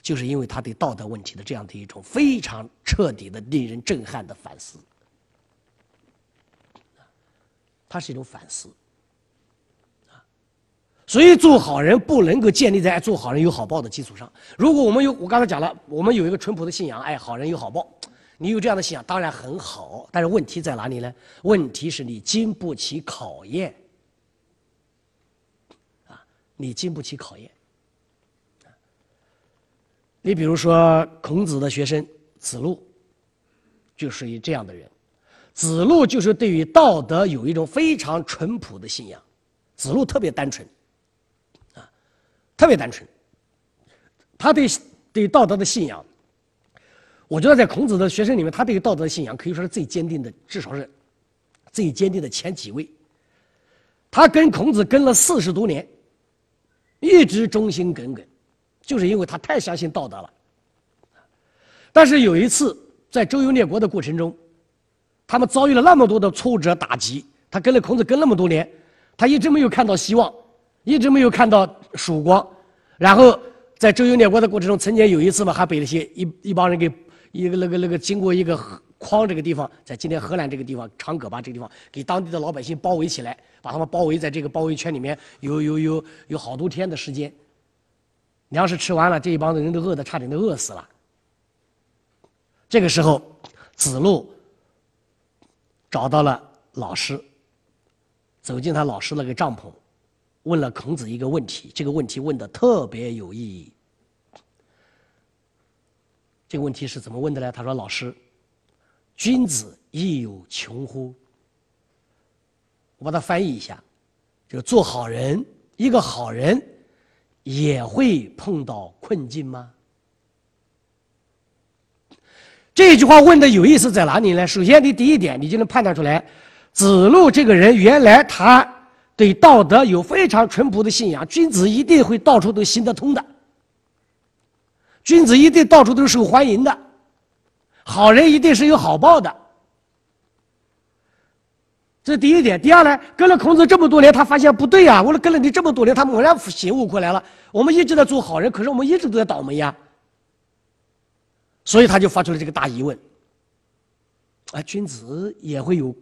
就是因为他对道德问题的这样的一种非常彻底的令人震撼的反思。它是一种反思。所以做好人不能够建立在做好人有好报的基础上。如果我们有，我刚才讲了，我们有一个淳朴的信仰，哎，好人有好报，你有这样的信仰当然很好。但是问题在哪里呢？问题是你经不起考验，啊，你经不起考验。你比如说孔子的学生子路，就属于这样的人。子路就是对于道德有一种非常淳朴的信仰，子路特别单纯，特别单纯。他对对道德的信仰，我觉得在孔子的学生里面，他对于道德的信仰可以说是最坚定的，至少是最坚定的前几位。他跟孔子跟了四十多年，一直忠心耿耿，就是因为他太相信道德了。但是有一次在周游列国的过程中，他们遭遇了那么多的挫折打击，他跟了孔子跟那么多年，他一直没有看到希望，一直没有看到曙光。然后在周游列国的过程中，曾经有一次嘛，还被那些一一帮人给一个那个那个经过一个框这个地方，在今天荷兰这个地方长葛巴这个地方，给当地的老百姓包围起来，把他们包围在这个包围圈里面，有有有有好多天的时间。粮食吃完了，这一帮子人都饿得差点都饿死了。这个时候，子路。找到了老师，走进他老师那个帐篷，问了孔子一个问题。这个问题问的特别有意义。这个问题是怎么问的呢？他说：“老师，君子亦有穷乎？”我把它翻译一下，就做好人，一个好人也会碰到困境吗？这句话问的有意思在哪里呢？首先，你第一点，你就能判断出来，子路这个人原来他对道德有非常淳朴的信仰。君子一定会到处都行得通的，君子一定到处都是受欢迎的，好人一定是有好报的。这第一点。第二呢，跟了孔子这么多年，他发现不对呀，我跟了你这么多年，他猛然醒悟过来了。我们一直在做好人，可是我们一直都在倒霉呀。所以他就发出了这个大疑问：啊，君子也会有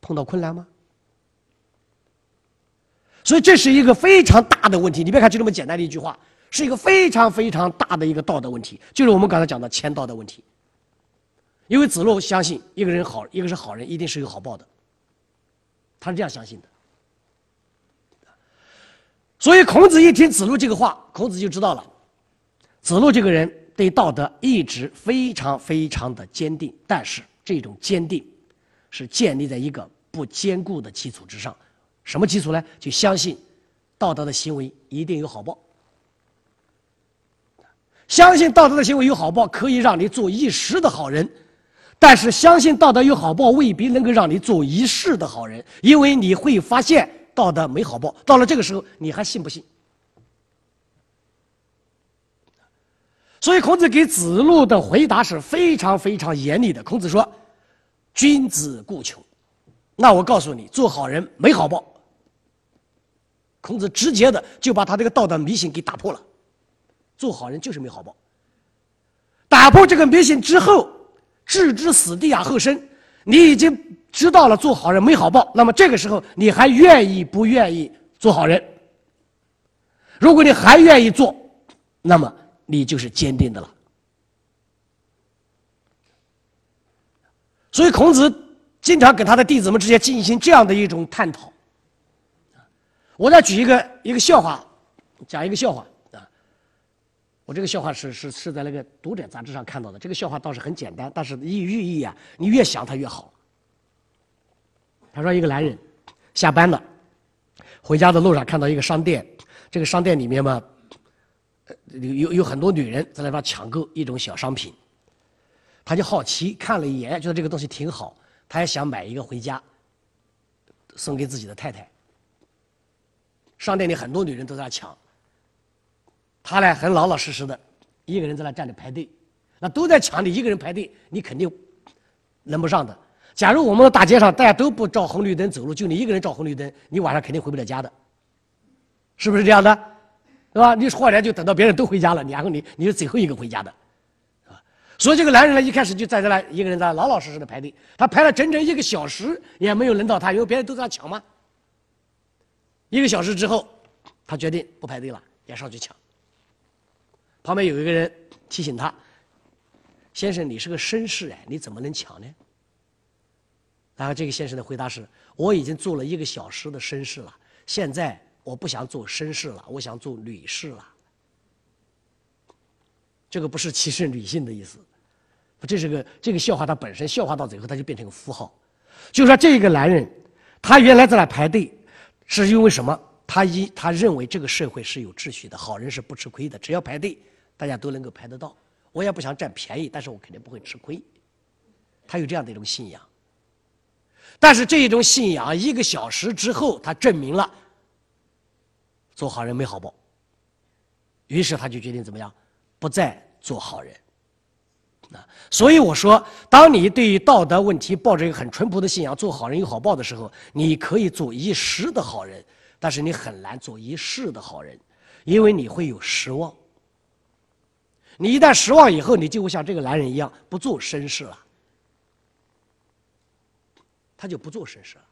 碰到困难吗？所以这是一个非常大的问题。你别看就这么简单的一句话，是一个非常非常大的一个道德问题，就是我们刚才讲的签道德问题。因为子路相信一个人好，一个是好人，一定是有好报的，他是这样相信的。所以孔子一听子路这个话，孔子就知道了，子路这个人。对道德一直非常非常的坚定，但是这种坚定是建立在一个不坚固的基础之上。什么基础呢？就相信道德的行为一定有好报。相信道德的行为有好报，可以让你做一时的好人，但是相信道德有好报未必能够让你做一世的好人，因为你会发现道德没好报。到了这个时候，你还信不信？所以，孔子给子路的回答是非常非常严厉的。孔子说：“君子固穷。”那我告诉你，做好人没好报。孔子直接的就把他这个道德迷信给打破了，做好人就是没好报。打破这个迷信之后，置之死地而后生。你已经知道了做好人没好报，那么这个时候你还愿意不愿意做好人？如果你还愿意做，那么。你就是坚定的了，所以孔子经常跟他的弟子们之间进行这样的一种探讨。我再举一个一个笑话，讲一个笑话啊。我这个笑话是是是在那个《读者》杂志上看到的。这个笑话倒是很简单，但是寓寓意啊，你越想它越好。他说，一个男人下班了，回家的路上看到一个商店，这个商店里面嘛。有有很多女人在那边抢购一种小商品，他就好奇看了一眼，觉得这个东西挺好，他也想买一个回家，送给自己的太太。商店里很多女人都在那抢，他呢很老老实实的，一个人在那站着排队，那都在抢，你一个人排队，你肯定轮不上的。假如我们的大街上大家都不照红绿灯走路，就你一个人照红绿灯，你晚上肯定回不了家的。是不是这样的？对吧？你后来就等到别人都回家了，然后你你是最后一个回家的，啊。所以这个男人呢，一开始就在这来一个人在那老老实实的排队，他排了整整一个小时，也没有轮到他，因为别人都在抢嘛。一个小时之后，他决定不排队了，也上去抢。旁边有一个人提醒他：“先生，你是个绅士哎，你怎么能抢呢？”然后这个先生的回答是：“我已经做了一个小时的绅士了，现在我不想做绅士了，我想做女士了。”这个不是歧视女性的意思，这是个这个笑话，它本身笑话到最后，它就变成个符号，就说这个男人，他原来在那排队。是因为什么？他一他认为这个社会是有秩序的，好人是不吃亏的，只要排队，大家都能够排得到。我也不想占便宜，但是我肯定不会吃亏。他有这样的一种信仰。但是这一种信仰，一个小时之后，他证明了做好人没好报。于是他就决定怎么样，不再做好人。啊，所以我说，当你对于道德问题抱着一个很淳朴的信仰，做好人有好报的时候，你可以做一时的好人，但是你很难做一世的好人，因为你会有失望。你一旦失望以后，你就会像这个男人一样，不做绅士了，他就不做绅士了。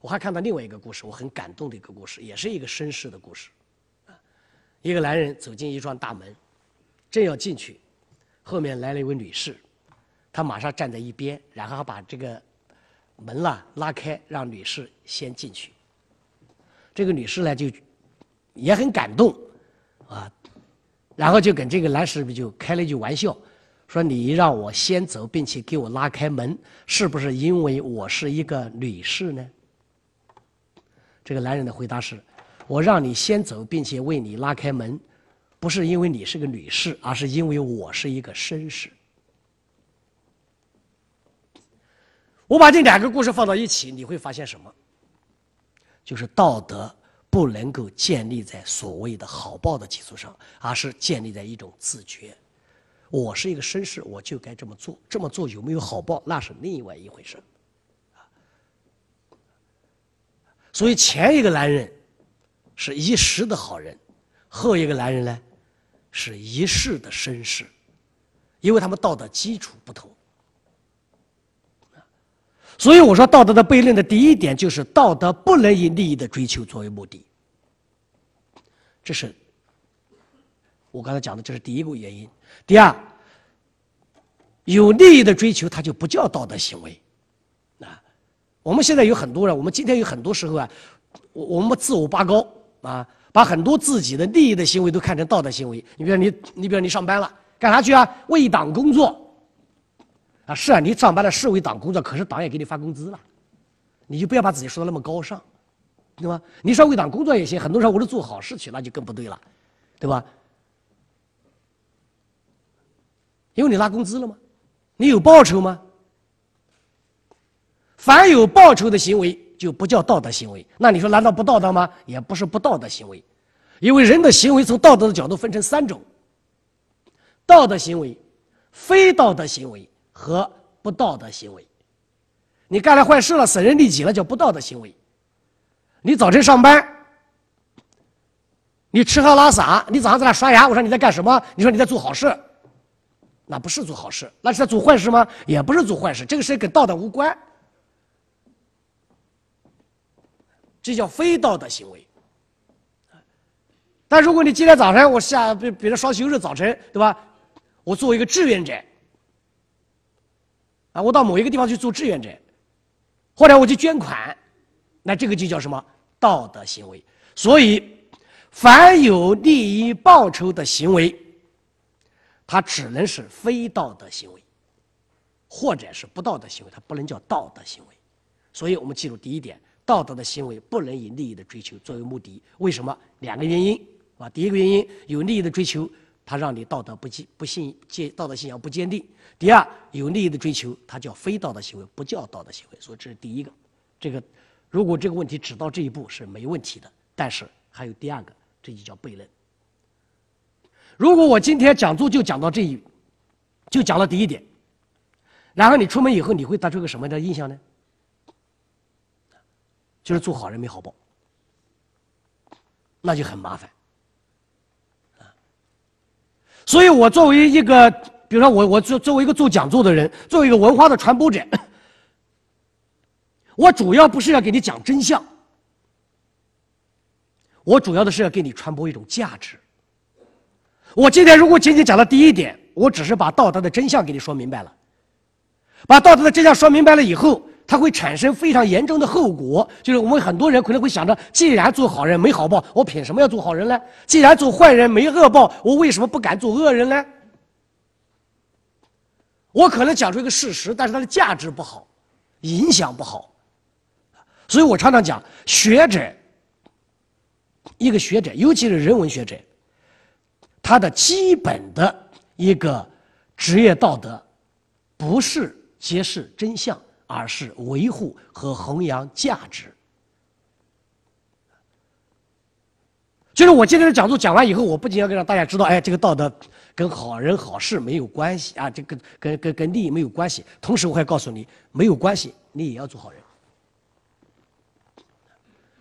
我还看到另外一个故事，我很感动的一个故事，也是一个绅士的故事。一个男人走进一幢大门，正要进去。后面来了一位女士，她马上站在一边，然后把这个门啦拉开，让女士先进去。这个女士呢就也很感动，啊，然后就跟这个男士就开了一句玩笑，说：“你让我先走，并且给我拉开门，是不是因为我是一个女士呢？”这个男人的回答是：“我让你先走，并且为你拉开门。”不是因为你是个女士，而是因为我是一个绅士。我把这两个故事放到一起，你会发现什么？就是道德不能够建立在所谓的好报的基础上，而是建立在一种自觉。我是一个绅士，我就该这么做。这么做有没有好报，那是另外一回事。所以前一个男人是一时的好人，后一个男人呢？是一世的绅士，因为他们道德基础不同，所以我说道德的悖论的第一点就是道德不能以利益的追求作为目的，这是我刚才讲的，这是第一个原因。第二，有利益的追求，它就不叫道德行为。啊，我们现在有很多人，我们今天有很多时候啊，我我们自我拔高啊。把很多自己的利益的行为都看成道德行为。你比如你，你比如你上班了，干啥去啊？为党工作。啊，是啊，你上班了是为党工作，可是党也给你发工资了，你就不要把自己说的那么高尚，对吧？你说为党工作也行，很多时候我是做好事去，那就更不对了，对吧？因为你拿工资了吗？你有报酬吗？凡有报酬的行为。就不叫道德行为，那你说难道不道德吗？也不是不道德行为，因为人的行为从道德的角度分成三种：道德行为、非道德行为和不道德行为。你干了坏事了，损人利己了，叫不道德行为。你早晨上班，你吃喝拉撒，你早上在那刷牙，我说你在干什么？你说你在做好事，那不是做好事，那是在做坏事吗？也不是做坏事，这个事跟道德无关。这叫非道德行为。但如果你今天早晨我下，比比如双休日早晨，对吧？我作为一个志愿者，啊，我到某一个地方去做志愿者，或者我去捐款，那这个就叫什么道德行为？所以，凡有利益报酬的行为，它只能是非道德行为，或者是不道德行为，它不能叫道德行为。所以我们记住第一点。道德的行为不能以利益的追求作为目的，为什么？两个原因啊。第一个原因，有利益的追求，它让你道德不坚不信坚道德信仰不坚定；第二，有利益的追求，它叫非道德行为，不叫道德行为。所以这是第一个。这个如果这个问题只到这一步是没问题的，但是还有第二个，这就叫悖论。如果我今天讲座就讲到这一，就讲了第一点，然后你出门以后你会得出个什么样的印象呢？就是做好人没好报，那就很麻烦。所以我作为一个，比如说我我作作为一个做讲座的人，作为一个文化的传播者，我主要不是要给你讲真相，我主要的是要给你传播一种价值。我今天如果仅仅讲了第一点，我只是把道德的真相给你说明白了，把道德的真相说明白了以后，它会产生非常严重的后果。就是我们很多人可能会想着，既然做好人没好报，我凭什么要做好人呢？既然做坏人没恶报，我为什么不敢做恶人呢？我可能讲出一个事实，但是它的价值不好，影响不好，所以我常常讲，学者，一个学者，尤其是人文学者。他的基本的一个职业道德，不是揭示真相，而是维护和弘扬价值。就是我今天的讲座讲完以后，我不仅要让大家知道，哎，这个道德跟好人好事没有关系啊，这个跟跟跟利益没有关系。同时，我还告诉你，没有关系，你也要做好人。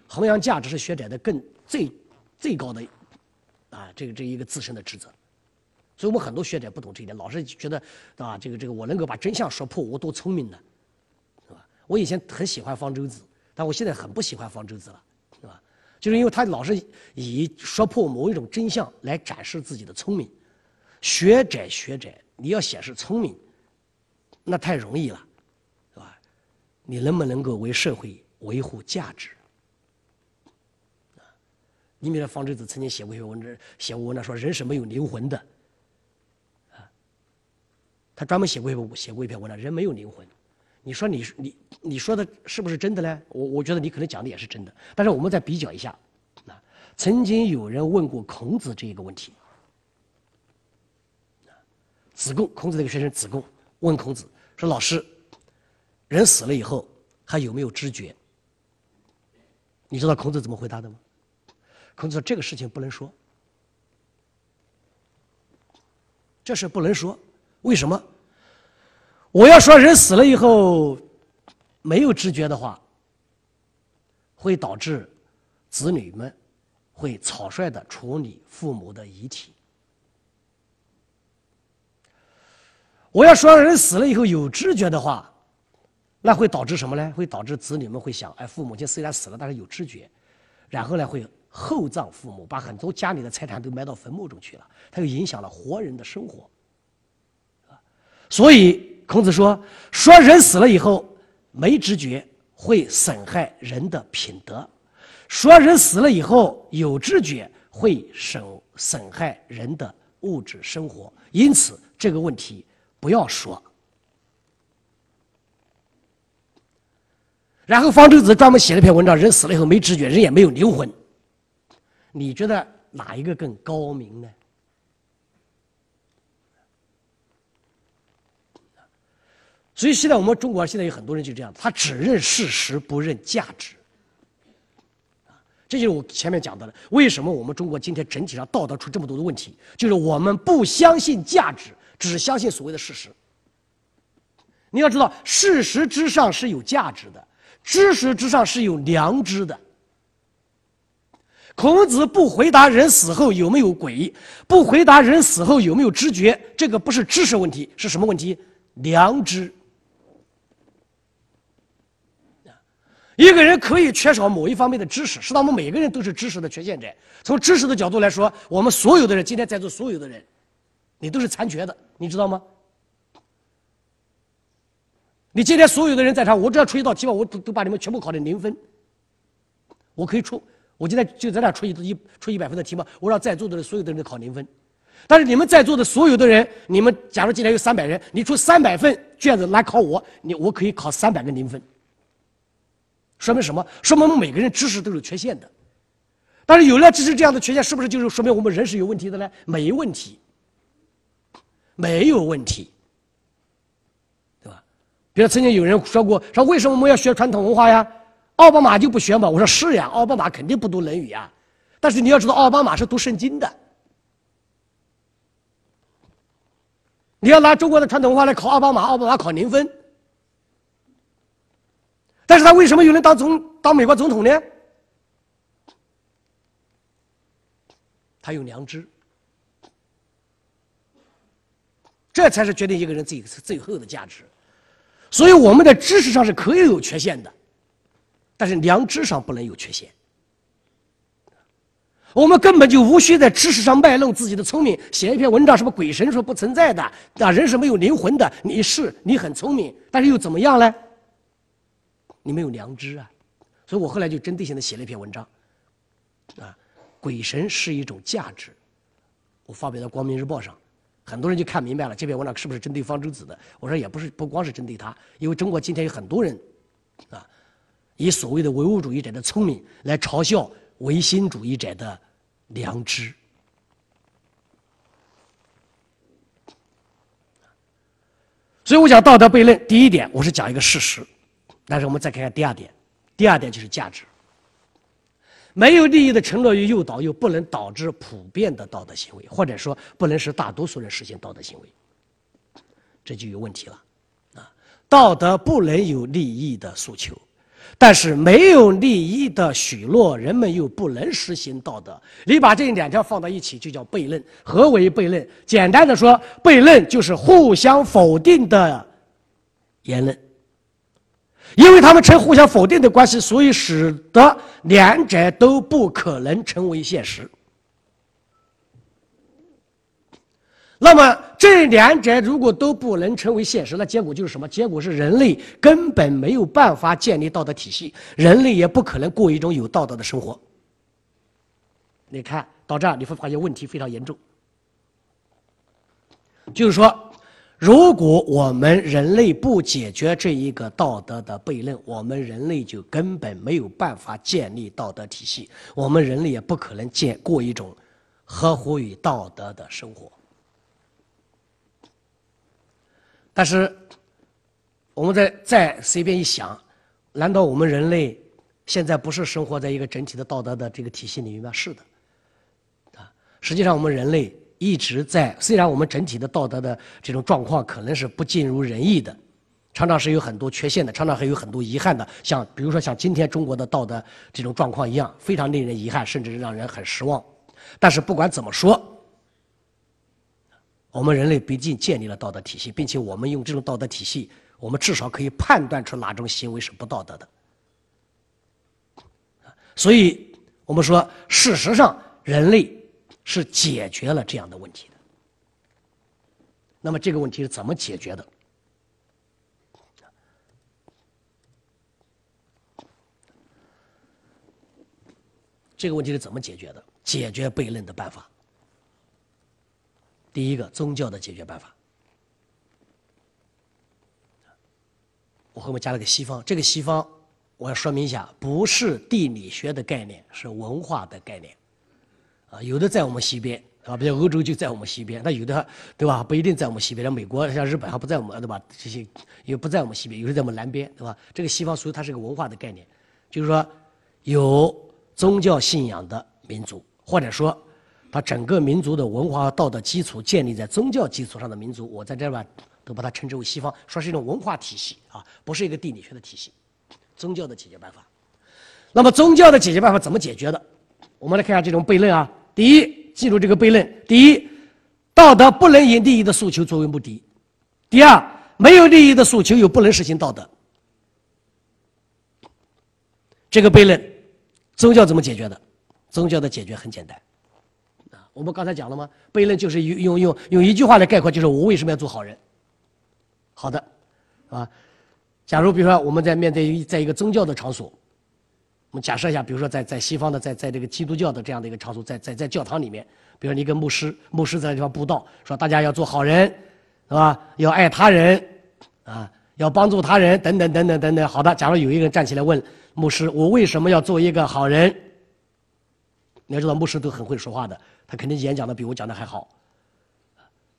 弘扬价值是学者的更最最高的。啊，这个这一个自身的职责，所以我们很多学者不懂这一点，老是觉得啊，这个这个我能够把真相说破，我多聪明呢，我以前很喜欢方舟子，但我现在很不喜欢方舟子了，是吧？就是因为他老是以说破某一种真相来展示自己的聪明。学者学者，你要显示聪明，那太容易了，是吧？你能不能够为社会维护价值？你比如方舟子曾经写过一篇文章，写过文章说人是没有灵魂的，啊，他专门写过一篇写过一篇文章，人没有灵魂。你说你你你说的是不是真的呢？我我觉得你可能讲的也是真的。但是我们再比较一下，啊，曾经有人问过孔子这一个问题，子贡，孔子的一个学生子贡问孔子说：“老师，人死了以后还有没有知觉？”你知道孔子怎么回答的吗？孔子说：“这个事情不能说，这事不能说。为什么？我要说人死了以后没有知觉的话，会导致子女们会草率的处理父母的遗体。我要说人死了以后有知觉的话，那会导致什么呢？会导致子女们会想：哎，父母亲虽然死了，但是有知觉，然后呢会。”厚葬父母，把很多家里的财产都埋到坟墓中去了，它又影响了活人的生活，所以孔子说：说人死了以后没知觉，会损害人的品德；说人死了以后有知觉，会损损害人的物质生活。因此，这个问题不要说。然后，方舟子专门写了一篇文章：人死了以后没知觉，人也没有灵魂。你觉得哪一个更高明呢？所以现在我们中国现在有很多人就这样，他只认事实不认价值，这就是我前面讲到的。为什么我们中国今天整体上道德出这么多的问题？就是我们不相信价值，只相信所谓的事实。你要知道，事实之上是有价值的，知识之上是有良知的。孔子不回答人死后有没有鬼，不回答人死后有没有知觉，这个不是知识问题，是什么问题？良知。一个人可以缺少某一方面的知识，是他们每个人都是知识的缺陷者。从知识的角度来说，我们所有的人，今天在座所有的人，你都是残缺的，你知道吗？你今天所有的人在场，我只要出一道题目，我都都把你们全部考的零分，我可以出。我今天就在那出一一出一百分的题目，我让在座的所有的人都考零分。但是你们在座的所有的人，你们假如今天有三百人，你出三百份卷子来考我，你我可以考三百个零分。说明什么？说明我们每个人知识都有缺陷的。但是有了知识这样的缺陷，是不是就是说明我们人是有问题的呢？没问题，没有问题，对吧？比如曾经有人说过，说为什么我们要学传统文化呀？奥巴马就不学吗？我说是呀，奥巴马肯定不读《论语》啊。但是你要知道，奥巴马是读圣经的。你要拿中国的传统文化来考奥巴马，奥巴马考零分。但是他为什么又能当总当美国总统呢？他有良知，这才是决定一个人最最后的价值。所以我们的知识上是可以有缺陷的，但是良知上不能有缺陷。我们根本就无需在知识上卖弄自己的聪明，写一篇文章，什么鬼神说不存在的，啊，人是没有灵魂的。你是你很聪明，但是又怎么样呢？你没有良知啊！所以我后来就针对性的写了一篇文章，啊，鬼神是一种价值，我发表在《光明日报》上。很多人就看明白了这篇文章是不是针对方舟子的？我说也不是，不光是针对他，因为中国今天有很多人，啊，以所谓的唯物主义者的聪明来嘲笑唯心主义者的良知。所以我讲道德悖论，第一点我是讲一个事实，但是我们再看看第二点，第二点就是价值。没有利益的承诺与诱导，又不能导致普遍的道德行为，或者说不能使大多数人实现道德行为，这就有问题了。啊，道德不能有利益的诉求，但是没有利益的许诺，人们又不能实行道德。你把这两条放到一起，就叫悖论。何为悖论？简单的说，悖论就是互相否定的言论。因为他们呈互相否定的关系，所以使得两者都不可能成为现实。那么这两者如果都不能成为现实，那结果就是什么？结果是人类根本没有办法建立道德体系，人类也不可能过一种有道德的生活。你看到这儿，你会发现问题非常严重，就是说。如果我们人类不解决这一个道德的悖论，我们人类就根本没有办法建立道德体系，我们人类也不可能建过一种合乎于道德的生活。但是，我们再再随便一想，难道我们人类现在不是生活在一个整体的道德的这个体系里面吗？是的，啊，实际上我们人类。一直在，虽然我们整体的道德的这种状况可能是不尽如人意的，常常是有很多缺陷的，常常还有很多遗憾的。像比如说像今天中国的道德这种状况一样，非常令人遗憾，甚至让人很失望。但是不管怎么说，我们人类毕竟建立了道德体系，并且我们用这种道德体系，我们至少可以判断出哪种行为是不道德的。所以我们说，事实上人类。是解决了这样的问题的。那么这个问题是怎么解决的？这个问题是怎么解决的？解决悖论的办法。第一个，宗教的解决办法。我后面加了个西方，这个西方我要说明一下，不是地理学的概念，是文化的概念。啊，有的在我们西边，啊，比如欧洲就在我们西边，那有的，对吧？不一定在我们西边，像美国、像日本还不在我们，对吧？这些也不在我们西边，有的在我们南边，对吧？这个西方，所以它是个文化的概念，就是说有宗教信仰的民族，或者说它整个民族的文化道德基础建立在宗教基础上的民族，我在这儿吧，都把它称之为西方，说是一种文化体系啊，不是一个地理学的体系。宗教的解决办法，那么宗教的解决办法怎么解决的？我们来看一下这种悖论啊。第一，记住这个悖论：第一，道德不能以利益的诉求作为目的；第二，没有利益的诉求又不能实行道德。这个悖论，宗教怎么解决的？宗教的解决很简单，啊，我们刚才讲了吗？悖论就是用用用用一句话来概括，就是我为什么要做好人？好的，啊，假如比如说我们在面对在一个宗教的场所。我们假设一下，比如说在在西方的，在在这个基督教的这样的一个场所，在在在教堂里面，比如你一个牧师，牧师在那地方布道，说大家要做好人，是吧？要爱他人，啊，要帮助他人，等等等等等等。好的，假如有一个人站起来问牧师：“我为什么要做一个好人？”你要知道，牧师都很会说话的，他肯定演讲的比我讲的还好。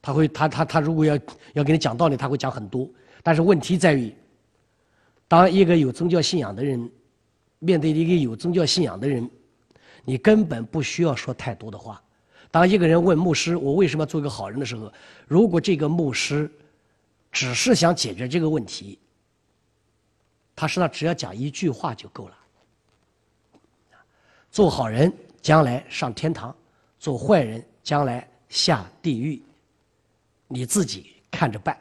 他会，他他他如果要要给你讲道理，他会讲很多。但是问题在于，当一个有宗教信仰的人。面对一个有宗教信仰的人，你根本不需要说太多的话。当一个人问牧师：“我为什么要做一个好人？”的时候，如果这个牧师只是想解决这个问题，他实际上只要讲一句话就够了。做好人，将来上天堂；做坏人将来下地狱，你自己看着办。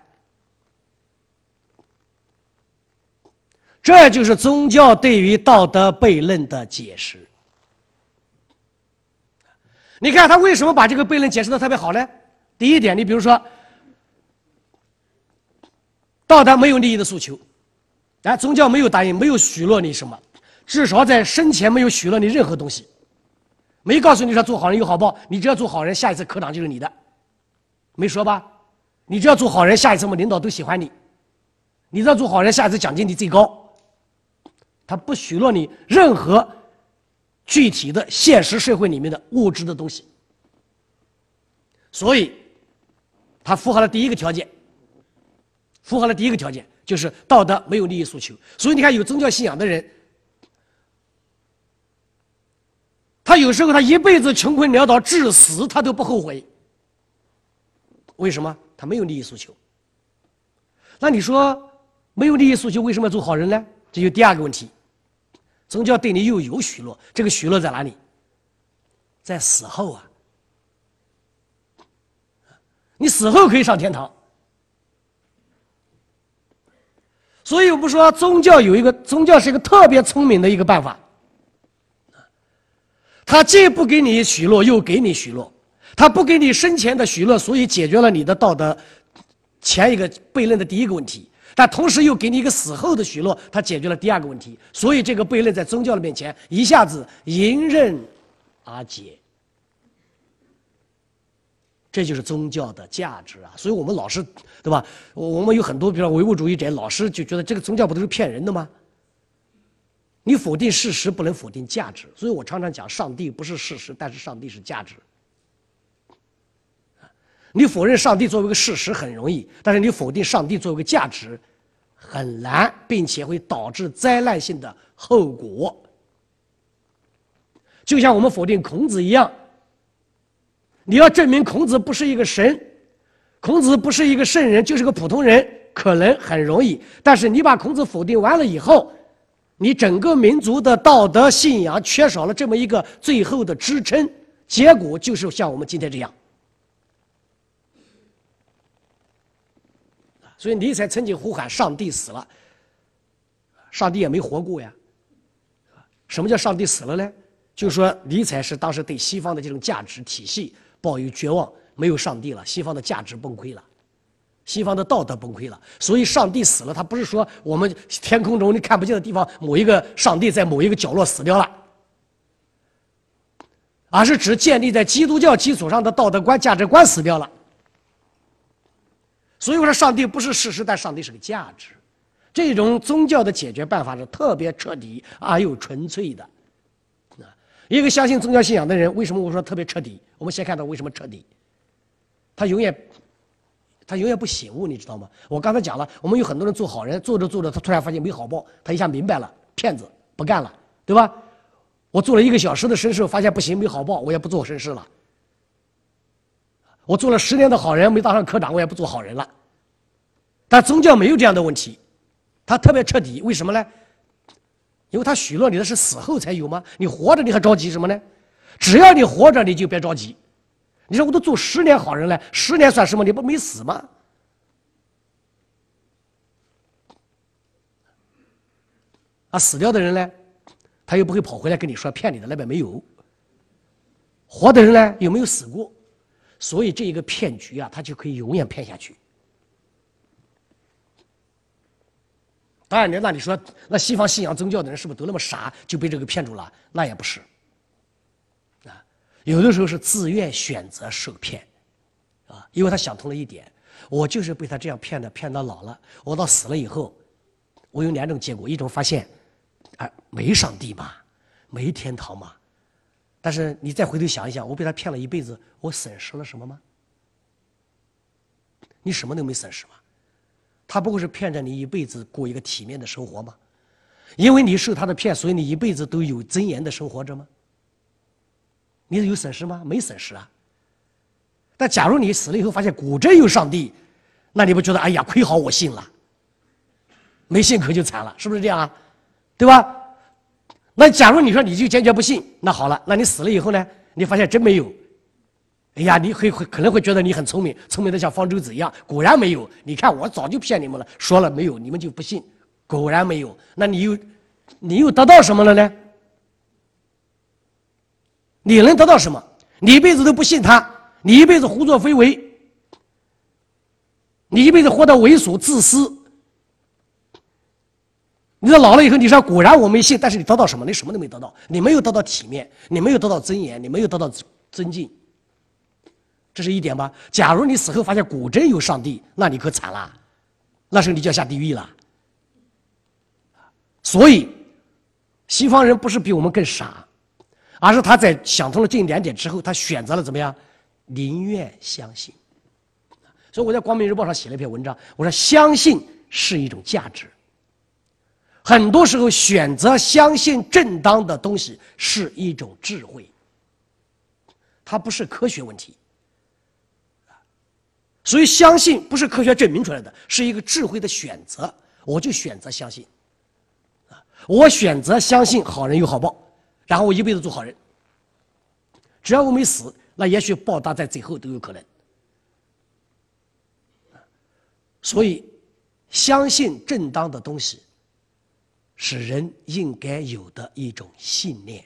这就是宗教对于道德悖论的解释。你看他为什么把这个悖论解释的特别好呢？第一点，你比如说，道德没有利益的诉求，哎，宗教没有答应，没有许诺你什么，至少在生前没有许诺你任何东西，没告诉你说做好人有好报，你只要做好人，下一次科长就是你的，没说吧？你只要做好人，下一次我们领导都喜欢你，你只要做好人，下一次奖金你最高。他不许诺你任何具体的现实社会里面的物质的东西，所以，他符合了第一个条件。符合了第一个条件，就是道德没有利益诉求。所以你看，有宗教信仰的人，他有时候他一辈子穷困潦倒至死，他都不后悔。为什么？他没有利益诉求。那你说没有利益诉求，为什么要做好人呢？这就第二个问题，宗教对你又有许诺，这个许诺在哪里？在死后啊，你死后可以上天堂。所以我们说，宗教有一个宗教是一个特别聪明的一个办法，他既不给你许诺，又给你许诺，他不给你生前的许诺，所以解决了你的道德前一个悖论的第一个问题。但同时又给你一个死后的许诺，他解决了第二个问题，所以这个悖论在宗教的面前一下子迎刃而解。这就是宗教的价值啊！所以我们老是，对吧？我们有很多，比如说唯物主义者，老师就觉得这个宗教不都是骗人的吗？你否定事实，不能否定价值。所以我常常讲，上帝不是事实，但是上帝是价值。你否认上帝作为一个事实很容易，但是你否定上帝作为一个价值很难，并且会导致灾难性的后果。就像我们否定孔子一样，你要证明孔子不是一个神，孔子不是一个圣人，就是个普通人，可能很容易。但是你把孔子否定完了以后，你整个民族的道德信仰缺少了这么一个最后的支撑，结果就是像我们今天这样。所以尼采曾经呼喊：“上帝死了，上帝也没活过呀。”什么叫上帝死了呢？就是说，尼采是当时对西方的这种价值体系抱有绝望，没有上帝了，西方的价值崩溃了，西方的道德崩溃了。所以，上帝死了，他不是说我们天空中你看不见的地方某一个上帝在某一个角落死掉了，而是指建立在基督教基础上的道德观、价值观死掉了。所以我说，上帝不是事实，但上帝是个价值。这种宗教的解决办法是特别彻底而又纯粹的。啊，一个相信宗教信仰的人，为什么我说特别彻底？我们先看到为什么彻底。他永远，他永远不醒悟，你知道吗？我刚才讲了，我们有很多人做好人，做着做着，他突然发现没好报，他一下明白了，骗子不干了，对吧？我做了一个小时的绅士，发现不行，没好报，我也不做绅士了。我做了十年的好人，没当上科长，我也不做好人了。但宗教没有这样的问题，它特别彻底。为什么呢？因为他许诺你的是死后才有吗？你活着你还着急什么呢？只要你活着，你就别着急。你说我都做十年好人了，十年算什么？你不没死吗？啊，死掉的人呢，他又不会跑回来跟你说骗你的那边没有。活的人呢，又没有死过。所以这一个骗局啊，他就可以永远骗下去。当然，那你说，那西方信仰宗教的人是不是都那么傻，就被这个骗住了？那也不是。啊，有的时候是自愿选择受骗，啊，因为他想通了一点，我就是被他这样骗的，骗到老了，我到死了以后，我有两种结果：一种发现，啊，没上帝嘛，没天堂嘛。但是你再回头想一想，我被他骗了一辈子，我损失了什么吗？你什么都没损失吗？他不过是骗着你一辈子过一个体面的生活吗？因为你受他的骗，所以你一辈子都有尊严的生活着吗？你有损失吗？没损失啊。但假如你死了以后发现果真有上帝，那你不觉得哎呀亏好我信了，没信可就惨了，是不是这样啊？对吧？那假如你说你就坚决不信，那好了，那你死了以后呢？你发现真没有，哎呀，你会会可能会觉得你很聪明，聪明的像方舟子一样。果然没有，你看我早就骗你们了，说了没有，你们就不信。果然没有，那你又你又得到什么了呢？你能得到什么？你一辈子都不信他，你一辈子胡作非为，你一辈子活得猥琐自私。你说老了以后，你说果然我没信，但是你得到什么？你什么都没得到，你没有得到体面，你没有得到尊严，你没有得到尊敬。这是一点吧？假如你死后发现果真有上帝，那你可惨了，那时候你就要下地狱了。所以，西方人不是比我们更傻。而是他在想通了这两点之后，他选择了怎么样？宁愿相信。所以我在《光明日报》上写了一篇文章，我说相信是一种价值。很多时候选择相信正当的东西是一种智慧，它不是科学问题。所以相信不是科学证明出来的，是一个智慧的选择。我就选择相信。啊，我选择相信好人有好报。然后我一辈子做好人，只要我没死，那也许报答在最后都有可能。所以，相信正当的东西，是人应该有的一种信念。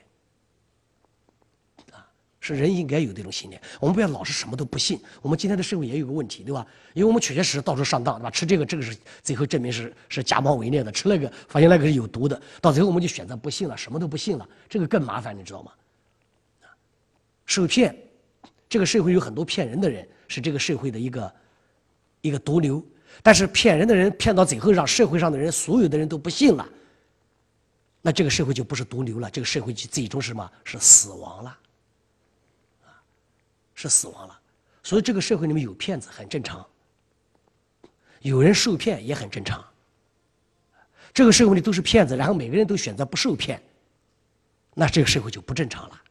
啊是人应该有这种信念。我们不要老是什么都不信。我们今天的社会也有个问题，对吧？因为我们确确实实到处上当，对吧？吃这个，这个是最后证明是是假冒伪劣的；吃那个，发现那个是有毒的。到最后我们就选择不信了，什么都不信了，这个更麻烦，你知道吗？受骗，这个社会有很多骗人的人，是这个社会的一个一个毒瘤。但是骗人的人骗到最后，让社会上的人所有的人都不信了，那这个社会就不是毒瘤了，这个社会就最终是什么？是死亡了。是死亡了，所以这个社会里面有骗子很正常，有人受骗也很正常。这个社会里都是骗子，然后每个人都选择不受骗，那这个社会就不正常了。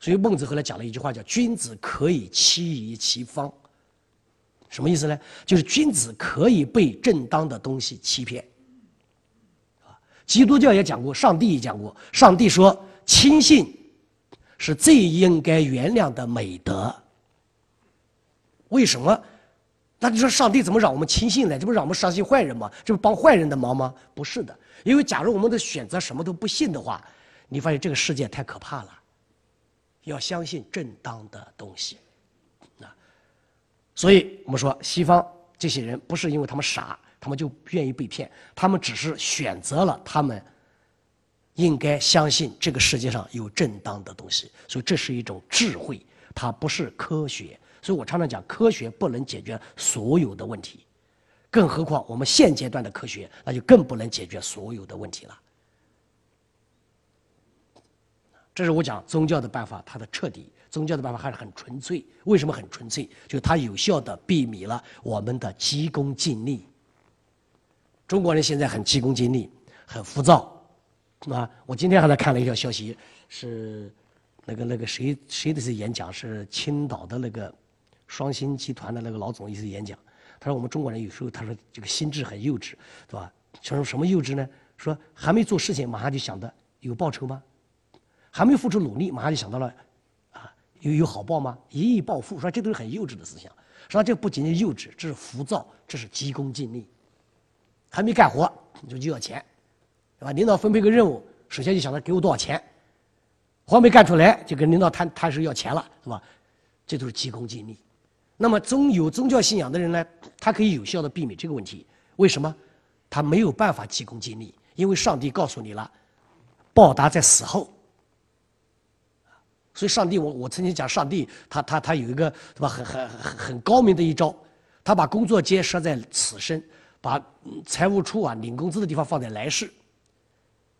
所以孟子后来讲了一句话，叫“君子可以欺于其方”，什么意思呢？就是君子可以被正当的东西欺骗。基督教也讲过，上帝也讲过，上帝说轻信。是最应该原谅的美德。为什么？那你说上帝怎么让我们轻信呢？这不让我们相信坏人吗？这不帮坏人的忙吗？不是的，因为假如我们的选择什么都不信的话，你发现这个世界太可怕了。要相信正当的东西，啊，所以我们说西方这些人不是因为他们傻，他们就愿意被骗，他们只是选择了他们。应该相信这个世界上有正当的东西，所以这是一种智慧，它不是科学。所以我常常讲，科学不能解决所有的问题，更何况我们现阶段的科学，那就更不能解决所有的问题了。这是我讲宗教的办法，它的彻底，宗教的办法还是很纯粹。为什么很纯粹？就它有效的避免了我们的急功近利。中国人现在很急功近利，很浮躁。啊，我今天还在看了一条消息，是那个那个谁谁的是演讲，是青岛的那个双星集团的那个老总一次演讲。他说我们中国人有时候他说这个心智很幼稚，对吧？说什么幼稚呢？说还没做事情，马上就想到有报酬吗？还没付出努力，马上就想到了啊有有好报吗？一亿暴富，说这都是很幼稚的思想。实际上这不仅仅幼稚，这是浮躁，这是急功近利。还没干活你就就要钱。对吧？领导分配个任务，首先就想着给我多少钱，活没干出来就跟领导谈谈是要钱了，是吧？这都是急功近利。那么宗有宗教信仰的人呢，他可以有效的避免这个问题。为什么？他没有办法急功近利，因为上帝告诉你了，报答在死后。所以上帝，我我曾经讲，上帝他他他有一个是吧，很很很很高明的一招，他把工作皆设在此生，把财务处啊领工资的地方放在来世。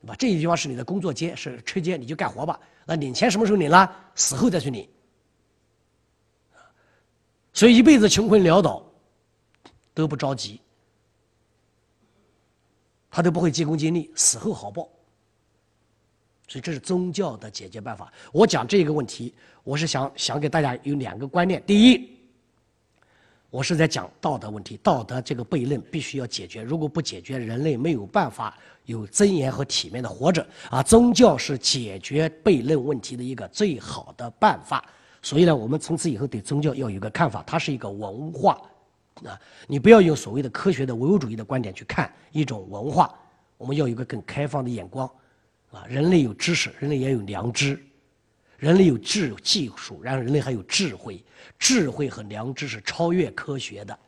吧？这一地方是你的工作间，是车间，你就干活吧。那领钱什么时候领呢？死后再去领。所以一辈子穷困潦倒，都不着急，他都不会急功近利，死后好报。所以这是宗教的解决办法。我讲这个问题，我是想想给大家有两个观念：第一，我是在讲道德问题，道德这个悖论必须要解决。如果不解决，人类没有办法有尊严和体面的活着。啊，宗教是解决悖论问题的一个最好的办法。所以呢，我们从此以后对宗教要有个看法，它是一个文化。啊，你不要用所谓的科学的唯物主义的观点去看一种文化，我们要有一个更开放的眼光。啊，人类有知识，人类也有良知。人类有智技术，然后人类还有智慧，智慧和良知是超越科学的。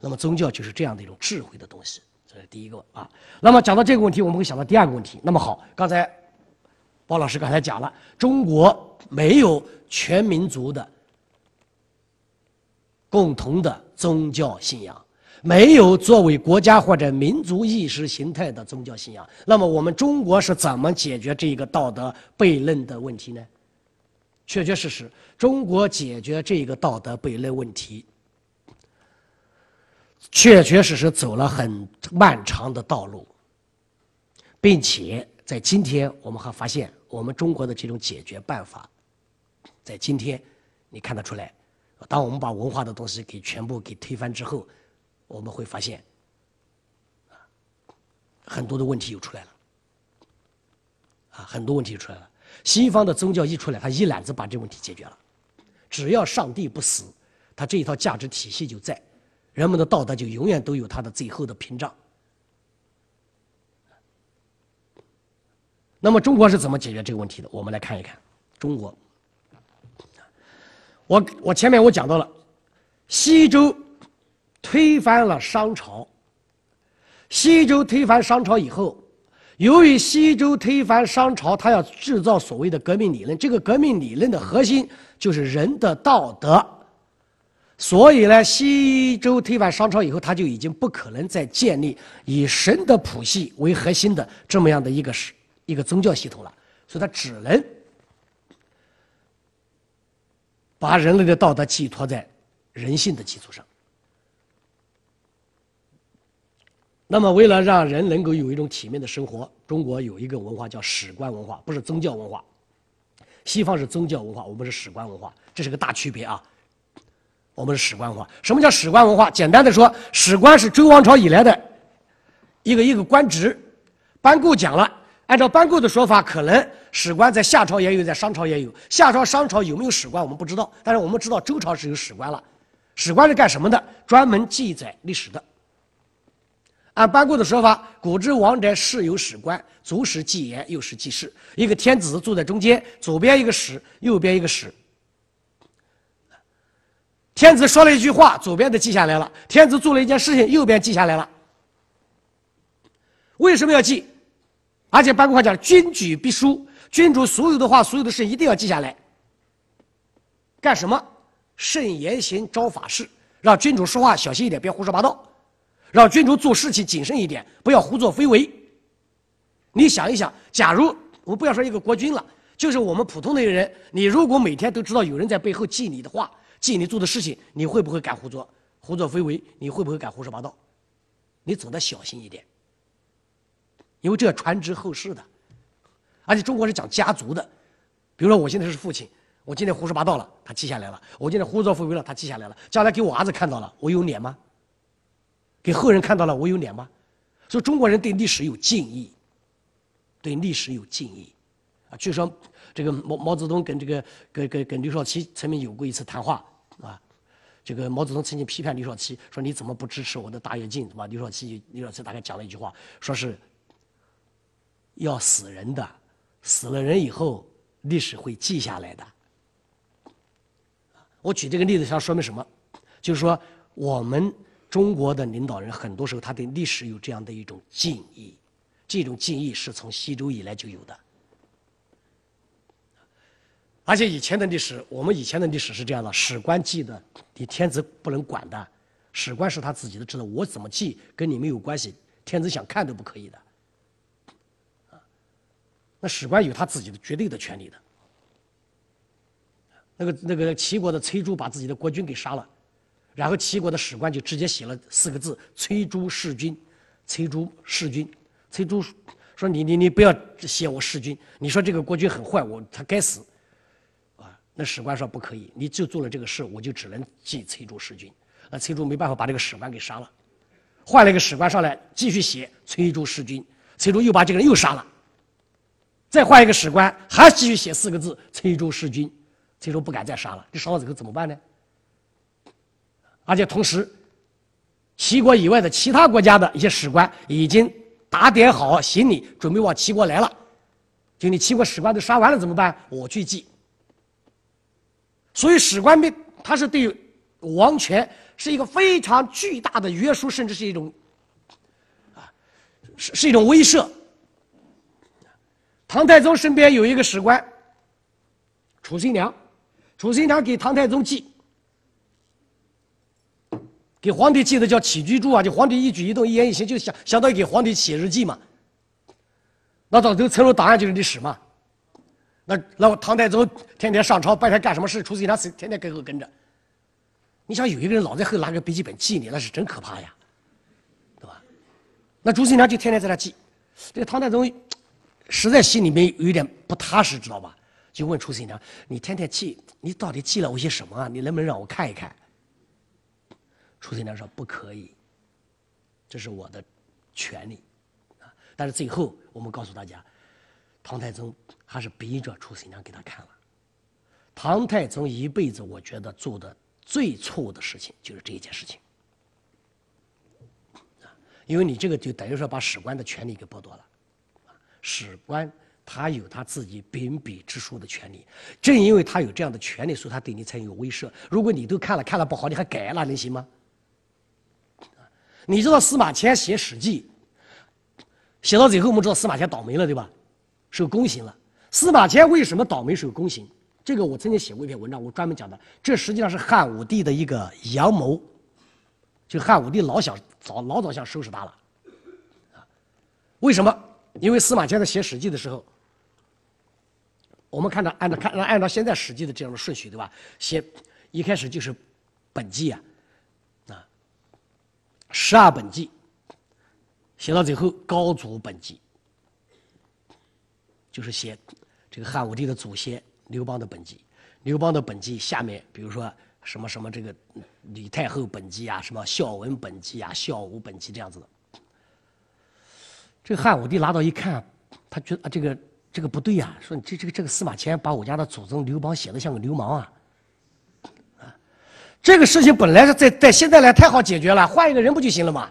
那么宗教就是这样的一种智慧的东西，这是第一个啊。那么讲到这个问题，我们会想到第二个问题。那么好，刚才包老师刚才讲了，中国没有全民族的共同的宗教信仰。没有作为国家或者民族意识形态的宗教信仰，那么我们中国是怎么解决这个道德悖论的问题呢？确确实实，中国解决这个道德悖论问题，确确实实走了很漫长的道路，并且在今天我们还发现，我们中国的这种解决办法，在今天你看得出来，当我们把文化的东西给全部给推翻之后。我们会发现，很多的问题又出来了，啊，很多问题出来了。西方的宗教一出来，他一揽子把这问题解决了。只要上帝不死，他这一套价值体系就在，人们的道德就永远都有他的最后的屏障。那么中国是怎么解决这个问题的？我们来看一看中国。我我前面我讲到了西周。推翻了商朝。西周推翻商朝以后，由于西周推翻商朝，他要制造所谓的革命理论。这个革命理论的核心就是人的道德。所以呢，西周推翻商朝以后，他就已经不可能再建立以神的谱系为核心的这么样的一个是一个宗教系统了。所以，他只能把人类的道德寄托在人性的基础上。那么，为了让人能够有一种体面的生活，中国有一个文化叫史官文化，不是宗教文化。西方是宗教文化，我们是史官文化，这是个大区别啊。我们是史官文化。什么叫史官文化？简单的说，史官是周王朝以来的一个一个官职。班固讲了，按照班固的说法，可能史官在夏朝也有，在商朝也有。夏朝、商朝有没有史官，我们不知道。但是我们知道周朝是有史官了。史官是干什么的？专门记载历史的。按班固的说法，古之王者世有史官，左史记言，右史记事。一个天子坐在中间，左边一个史，右边一个史。天子说了一句话，左边的记下来了；天子做了一件事情，右边记下来了。为什么要记？而且班固还讲：“君举必书。”君主所有的话、所有的事一定要记下来。干什么？慎言行，招法事，让君主说话小心一点，别胡说八道。让君主做事情谨慎一点，不要胡作非为。你想一想，假如我不要说一个国君了，就是我们普通的人，你如果每天都知道有人在背后记你的话、记你做的事情，你会不会敢胡作、胡作非为？你会不会敢胡说八道？你走得小心一点，因为这传之后世的。而且中国是讲家族的，比如说我现在是父亲，我今天胡说八道了，他记下来了；我今天胡作非为了，他记下来了。将来给我儿子看到了，我有脸吗？给后人看到了，我有脸吗？所以中国人对历史有敬意，对历史有敬意。啊，据说这个毛毛泽东跟这个跟跟跟刘少奇曾经有过一次谈话啊。这个毛泽东曾经批判刘少奇说：“你怎么不支持我的大跃进？”是吧？刘少奇刘少奇大概讲了一句话，说是要死人的，死了人以后历史会记下来的。我举这个例子想说明什么？就是说我们。中国的领导人很多时候他对历史有这样的一种敬意，这种敬意是从西周以来就有的。而且以前的历史，我们以前的历史是这样的：史官记的，你天子不能管的，史官是他自己的知道，我怎么记跟你没有关系，天子想看都不可以的。那史官有他自己的绝对的权利的。那个那个齐国的崔杼把自己的国君给杀了。然后齐国的史官就直接写了四个字：“崔杼弑君。”崔杼弑君。崔杼说：“你你你不要写我弑君。你说这个国君很坏，我他该死，啊！那史官说不可以，你就做了这个事，我就只能记崔杼弑君。那崔杼没办法，把这个史官给杀了，换了一个史官上来继续写崔杼弑君。崔杼又把这个人又杀了，再换一个史官，还继续写四个字崔杼弑君。崔杼不敢再杀了，这杀了以后怎么办呢？而且同时，齐国以外的其他国家的一些史官已经打点好行李，准备往齐国来了。就你齐国史官都杀完了怎么办？我去记。所以史官兵他是对王权是一个非常巨大的约束，甚至是一种啊，是是一种威慑。唐太宗身边有一个史官，楚新娘，楚新娘给唐太宗记，给皇帝记的叫起居注啊，就皇帝一举一动、一言一行，就相相当于给皇帝写日记嘛。那到头层楼档案就是历史嘛。那那唐太宗天天上朝，白天干什么事？楚新娘天天跟后跟着。你想有一个人老在后拿个笔记本记你，那是真可怕呀，对吧？那朱新良就天天在那记。这个唐太宗实在心里面有点不踏实，知道吧？就问朱新良：“你天天记，你到底记了我些什么啊？你能不能让我看一看？”楚新娘说：“不可以，这是我的权利。”啊！但是最后我们告诉大家。唐太宗还是逼着楚新娘给他看了。唐太宗一辈子，我觉得做的最错误的事情就是这一件事情，因为你这个就等于说把史官的权利给剥夺了，史官他有他自己秉笔直书的权利，正因为他有这样的权利，所以他对你才有威慑。如果你都看了，看了不好，你还改，那能行吗？你知道司马迁写《史记》，写到最后，我们知道司马迁倒霉了，对吧？受宫刑了。司马迁为什么倒霉受宫刑？这个我曾经写过一篇文章，我专门讲的。这实际上是汉武帝的一个阳谋，就汉武帝老想早老早想收拾他了。为什么？因为司马迁在写《史记》的时候，我们看到按照看按照现在《史记》的这样的顺序，对吧？写一开始就是本纪，啊，十二本纪，写到最后高祖本纪。就是写这个汉武帝的祖先刘邦的本纪，刘邦的本纪下面，比如说什么什么这个李太后本纪啊，什么孝文本纪啊，孝武本纪这样子的。这汉武帝拿到一看，他觉得啊这个这个不对呀，说你这这个这个司马迁把我家的祖宗刘邦写的像个流氓，啊，这个事情本来是在在现在来太好解决了，换一个人不就行了吗？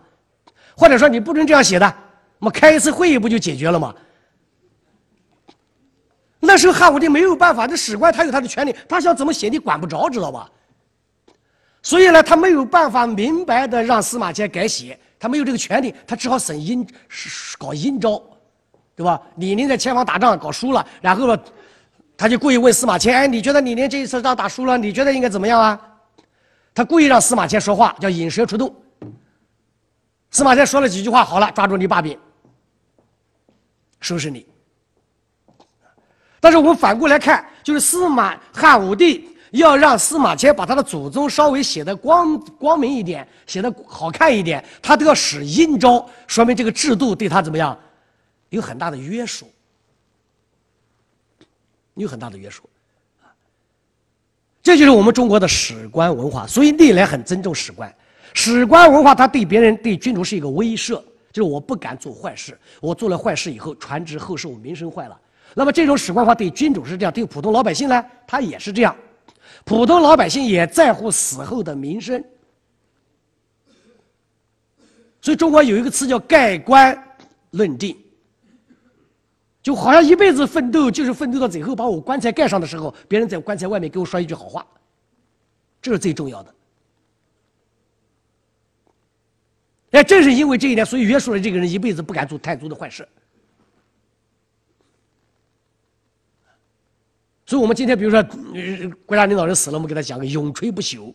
或者说你不能这样写的，我们开一次会议不就解决了吗？那时候汉武帝没有办法，这史官他有他的权利，他想怎么写你管不着，知道吧？所以呢，他没有办法明白的让司马迁改写，他没有这个权利，他只好审阴，搞阴招，对吧？李陵在前方打仗搞输了，然后呢，他就故意问司马迁：“哎，你觉得李陵这一次仗打输了，你觉得应该怎么样啊？”他故意让司马迁说话，叫引蛇出洞。司马迁说了几句话，好了，抓住你把柄，收拾你。但是我们反过来看，就是司马汉武帝要让司马迁把他的祖宗稍微写的光光明一点，写的好看一点，他都要使阴招，说明这个制度对他怎么样，有很大的约束，有很大的约束，这就是我们中国的史官文化，所以历来很尊重史官。史官文化，他对别人、对君主是一个威慑，就是我不敢做坏事，我做了坏事以后传之后世，我名声坏了。那么这种史官法对君主是这样，对普通老百姓呢，他也是这样。普通老百姓也在乎死后的名声，所以中国有一个词叫“盖棺论定”，就好像一辈子奋斗，就是奋斗到最后把我棺材盖上的时候，别人在棺材外面给我说一句好话，这是最重要的。哎，正是因为这一点，所以约束了这个人一辈子不敢做太多的坏事。所以，我们今天比如说，国家领导人死了，我们给他讲个永垂不朽，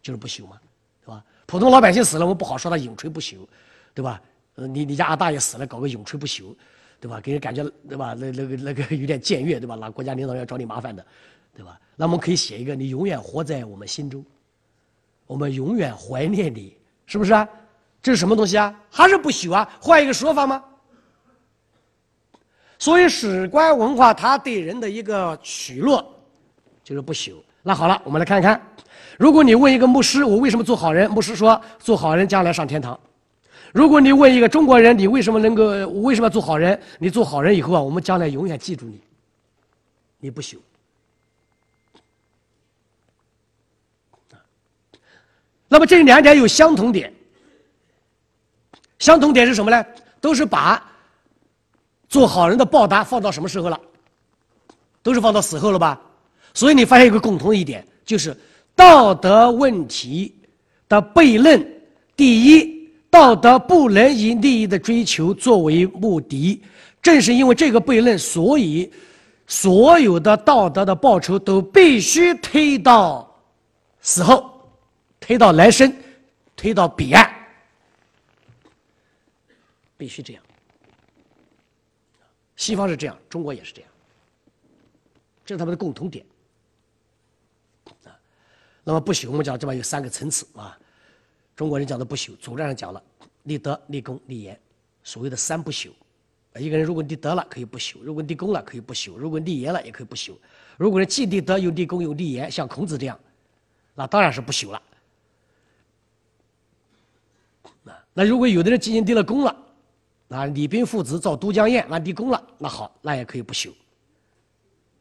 就是不朽嘛，对吧？普通老百姓死了，我们不好说他永垂不朽，对吧？呃，你你家二大爷死了，搞个永垂不朽，对吧？给人感觉对吧？那那个那个有点僭越，对吧？那国家领导人要找你麻烦的，对吧？那我们可以写一个，你永远活在我们心中，我们永远怀念你，是不是啊？这是什么东西啊？还是不朽啊？换一个说法吗？所以，史官文化它对人的一个取乐，就是不朽。那好了，我们来看看，如果你问一个牧师，我为什么做好人？牧师说，做好人将来上天堂。如果你问一个中国人，你为什么能够？为什么做好人？你做好人以后啊，我们将来永远记住你，你不朽。那么这两点有相同点，相同点是什么呢？都是把做好人的报答放到什么时候了？都是放到死后了吧？所以你发现一个共同一点，就是道德问题的悖论。第一，道德不能以利益的追求作为目的。正是因为这个悖论，所以所有的道德的报酬都必须推到死后。推到来生，推到彼岸，必须这样。西方是这样，中国也是这样，这是他们的共同点。那么不朽，我们讲这边有三个层次啊。中国人讲的不朽，祖传上讲了立德、立功、立言，所谓的三不朽。一个人如果立德了可以不朽，如果立功了可以不朽，如果立言了也可以不朽。如果是既立德又立功又立言，像孔子这样，那当然是不朽了。那如果有的人进行立了功了，啊，李冰父子造都江堰，那立功了，那好，那也可以不朽。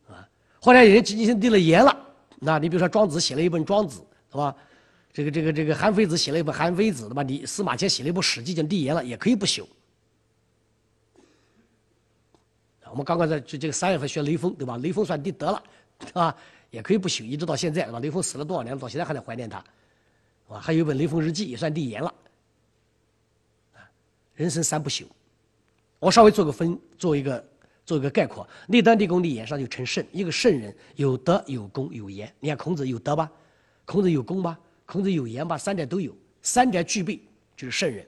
啊，后来有人进行立了言了，那你比如说庄子写了一本《庄子》，是吧？这个这个这个韩非子写了一本《韩非子》，对吧？你司马迁写了一部《史记》，叫立言了，也可以不朽。我们刚刚在这这个三月份学雷锋，对吧？雷锋算立德了，啊，也可以不朽，一直到现在，对吧？雷锋死了多少年？到现在还在怀念他，啊，还有一本《雷锋日记》，也算立言了。人生三不朽，我稍微做个分，做一个做一个概括。立德、立功、立言，上就成圣。一个圣人有德、有功、有言。你看孔子有德吧？孔子有功吧？孔子有言吧？三者都有，三者具备就是圣人。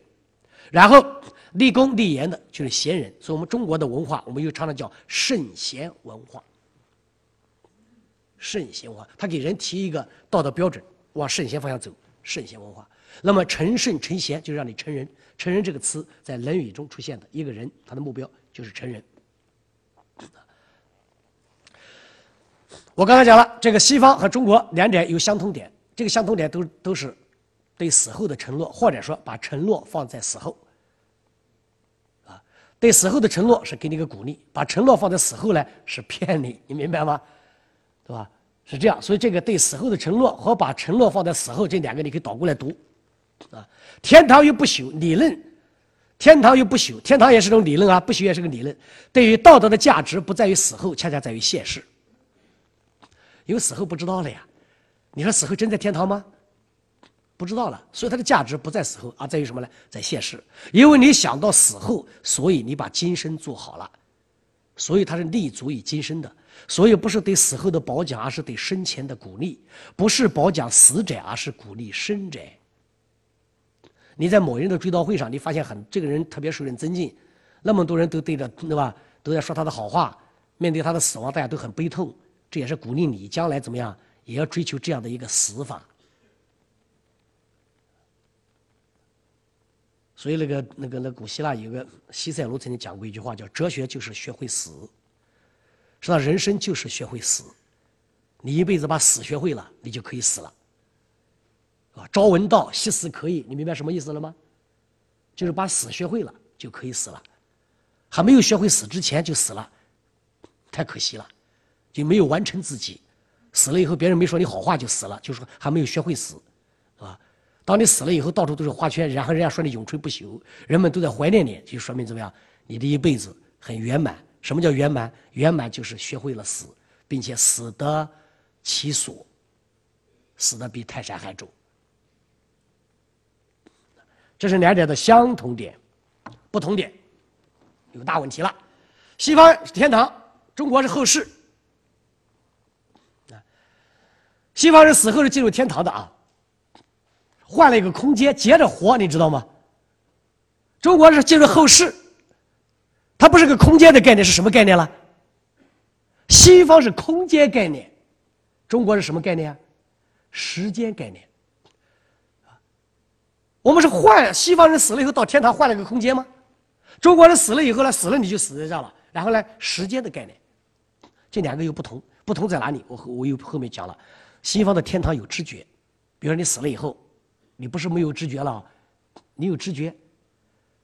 然后立功立言的就是贤人。所以我们中国的文化，我们又常常叫圣贤文化。圣贤文化，他给人提一个道德标准，往圣贤方向走。圣贤文化。那么成圣成贤，就让你成人。成人这个词在《论语》中出现的一个人，他的目标就是成人。我刚才讲了，这个西方和中国两点有相通点，这个相同点都都是对死后的承诺，或者说把承诺放在死后。啊，对死后的承诺是给你个鼓励，把承诺放在死后呢是骗你，你明白吗？对吧？是这样，所以这个对死后的承诺和把承诺放在死后这两个你可以倒过来读。啊，天堂又不朽，理论，天堂又不朽，天堂也是种理论啊，不朽也是个理论。对于道德的价值，不在于死后，恰恰在于现世。因为死后不知道了呀，你说死后真在天堂吗？不知道了，所以它的价值不在死后，而在于什么呢？在现世。因为你想到死后，所以你把今生做好了，所以它是立足于今生的。所以不是对死后的褒奖，而是对生前的鼓励；不是褒奖死者，而是鼓励生者。你在某人的追悼会上，你发现很这个人特别受人尊敬，那么多人都对着对吧，都在说他的好话。面对他的死亡，大家都很悲痛，这也是鼓励你将来怎么样，也要追求这样的一个死法。所以那个那个那古希腊有个西塞罗曾经讲过一句话，叫“哲学就是学会死”，说人生就是学会死，你一辈子把死学会了，你就可以死了。啊，朝闻道，夕死可以，你明白什么意思了吗？就是把死学会了就可以死了，还没有学会死之前就死了，太可惜了，就没有完成自己。死了以后，别人没说你好话就死了，就说还没有学会死，是吧？当你死了以后，到处都是花圈，然后人家说你永垂不朽，人们都在怀念你，就说明怎么样？你的一辈子很圆满。什么叫圆满？圆满就是学会了死，并且死得其所，死得比泰山还重。这是两点的相同点，不同点有大问题了。西方是天堂，中国是后世。西方人死后是进入天堂的啊，换了一个空间接着活，你知道吗？中国是进入后世，它不是个空间的概念，是什么概念了？西方是空间概念，中国是什么概念啊？时间概念。我们是换西方人死了以后到天堂换了个空间吗？中国人死了以后呢，死了你就死在这了。然后呢，时间的概念，这两个又不同，不同在哪里？我我又后面讲了，西方的天堂有知觉，比如说你死了以后，你不是没有知觉了，你有知觉，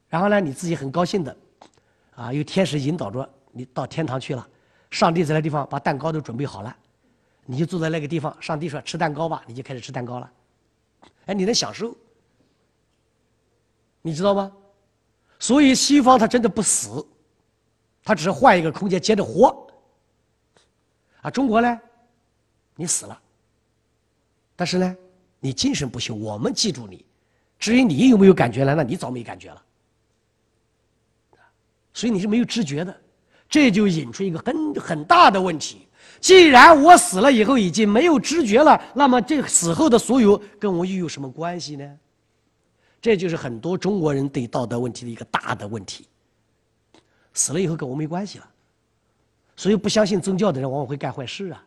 然后呢，你自己很高兴的，啊，有天使引导着你到天堂去了，上帝在那地方把蛋糕都准备好了，你就坐在那个地方，上帝说吃蛋糕吧，你就开始吃蛋糕了，哎，你能享受，你知道吗？所以西方它真的不死，它只是换一个空间接着活。啊，中国呢，你死了，但是呢，你精神不行，我们记住你。至于你有没有感觉呢？那你早没感觉了。所以你是没有知觉的，这就引出一个很很大的问题。既然我死了以后已经没有知觉了，那么这死后的所有跟我又有什么关系呢？这就是很多中国人对道德问题的一个大的问题。死了以后跟我没关系了。所以不相信宗教的人往往会干坏事，啊，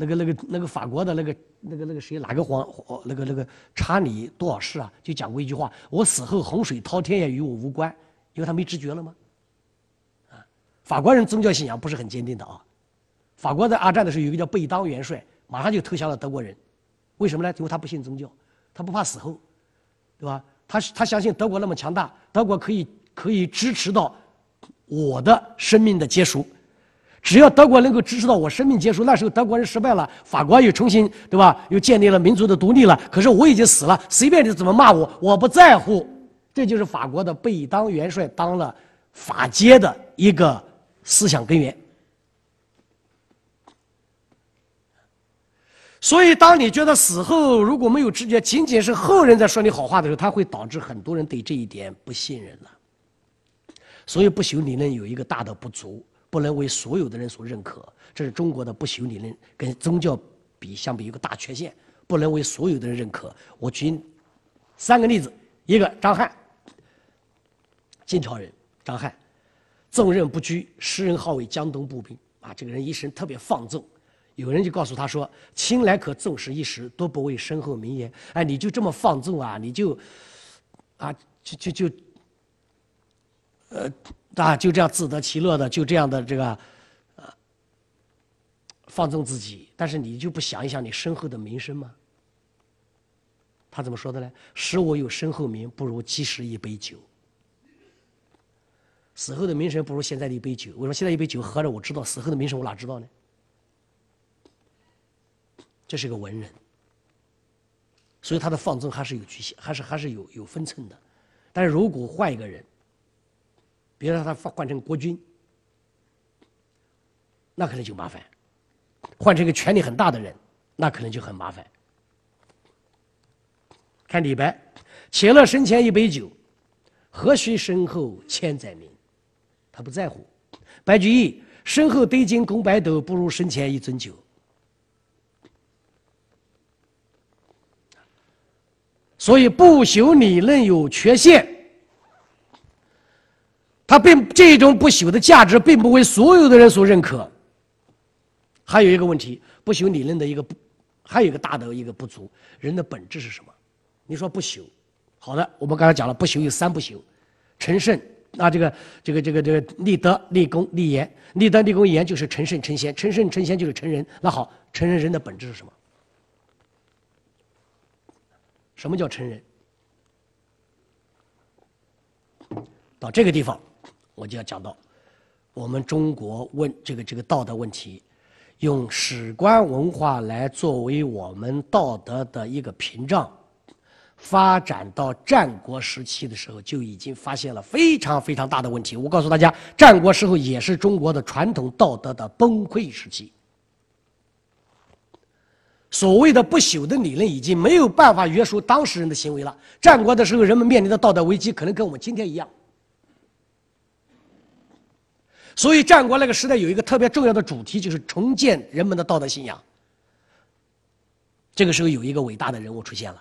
那个那个那个法国的那个那个那个谁哪个皇那个那个查理多少世啊，就讲过一句话：我死后洪水滔天也与我无关，因为他没知觉了吗？啊，法国人宗教信仰不是很坚定的啊。法国在二战的时候有一个叫贝当元帅，马上就投降了德国人，为什么呢？因为他不信宗教，他不怕死后，对吧？他他相信德国那么强大，德国可以可以支持到。我的生命的结束，只要德国能够支持到我生命结束，那时候德国人失败了，法国又重新对吧？又建立了民族的独立了。可是我已经死了，随便你怎么骂我，我不在乎。这就是法国的贝当元帅当了法阶的一个思想根源。所以，当你觉得死后如果没有知觉，仅仅是后人在说你好话的时候，它会导致很多人对这一点不信任了。所以不朽理论有一个大的不足，不能为所有的人所认可。这是中国的不朽理论跟宗教比相比有个大缺陷，不能为所有的人认可。我举三个例子：一个张翰，晋朝人，张翰，纵任不拘，时人号为江东步兵。啊，这个人一生特别放纵。有人就告诉他说：“青来可纵使一时，多不为身后名言。”哎，你就这么放纵啊？你就，啊，就就就。呃，啊，就这样自得其乐的，就这样的这个，呃，放纵自己。但是你就不想一想你身后的名声吗？他怎么说的呢？使我有身后名，不如即时一杯酒。死后的名声不如现在的一杯酒。为什么现在一杯酒喝着我知道，死后的名声我哪知道呢？这是个文人，所以他的放纵还是有局限，还是还是有有分寸的。但是如果换一个人，比如说他换成国君，那可能就麻烦；换成一个权力很大的人，那可能就很麻烦。看李白，且乐生前一杯酒，何须身后千载名？他不在乎。白居易，身后得金宫百斗，不如身前一樽酒。所以不朽理论有缺陷。他并这种不朽的价值，并不为所有的人所认可。还有一个问题，不朽理论的一个，还有一个大的一个不足，人的本质是什么？你说不朽，好的，我们刚才讲了，不朽有三不朽：成圣啊，这个这个这个这个立德、立功、立言。立德、立功、言就是成圣、成仙。成圣、成仙就是成人。那好，成人人的本质是什么？什么叫成人？到这个地方。我就要讲到，我们中国问这个这个道德问题，用史观文化来作为我们道德的一个屏障，发展到战国时期的时候，就已经发现了非常非常大的问题。我告诉大家，战国时候也是中国的传统道德的崩溃时期。所谓的不朽的理论已经没有办法约束当事人的行为了。战国的时候，人们面临的道德危机可能跟我们今天一样。所以，战国那个时代有一个特别重要的主题，就是重建人们的道德信仰。这个时候，有一个伟大的人物出现了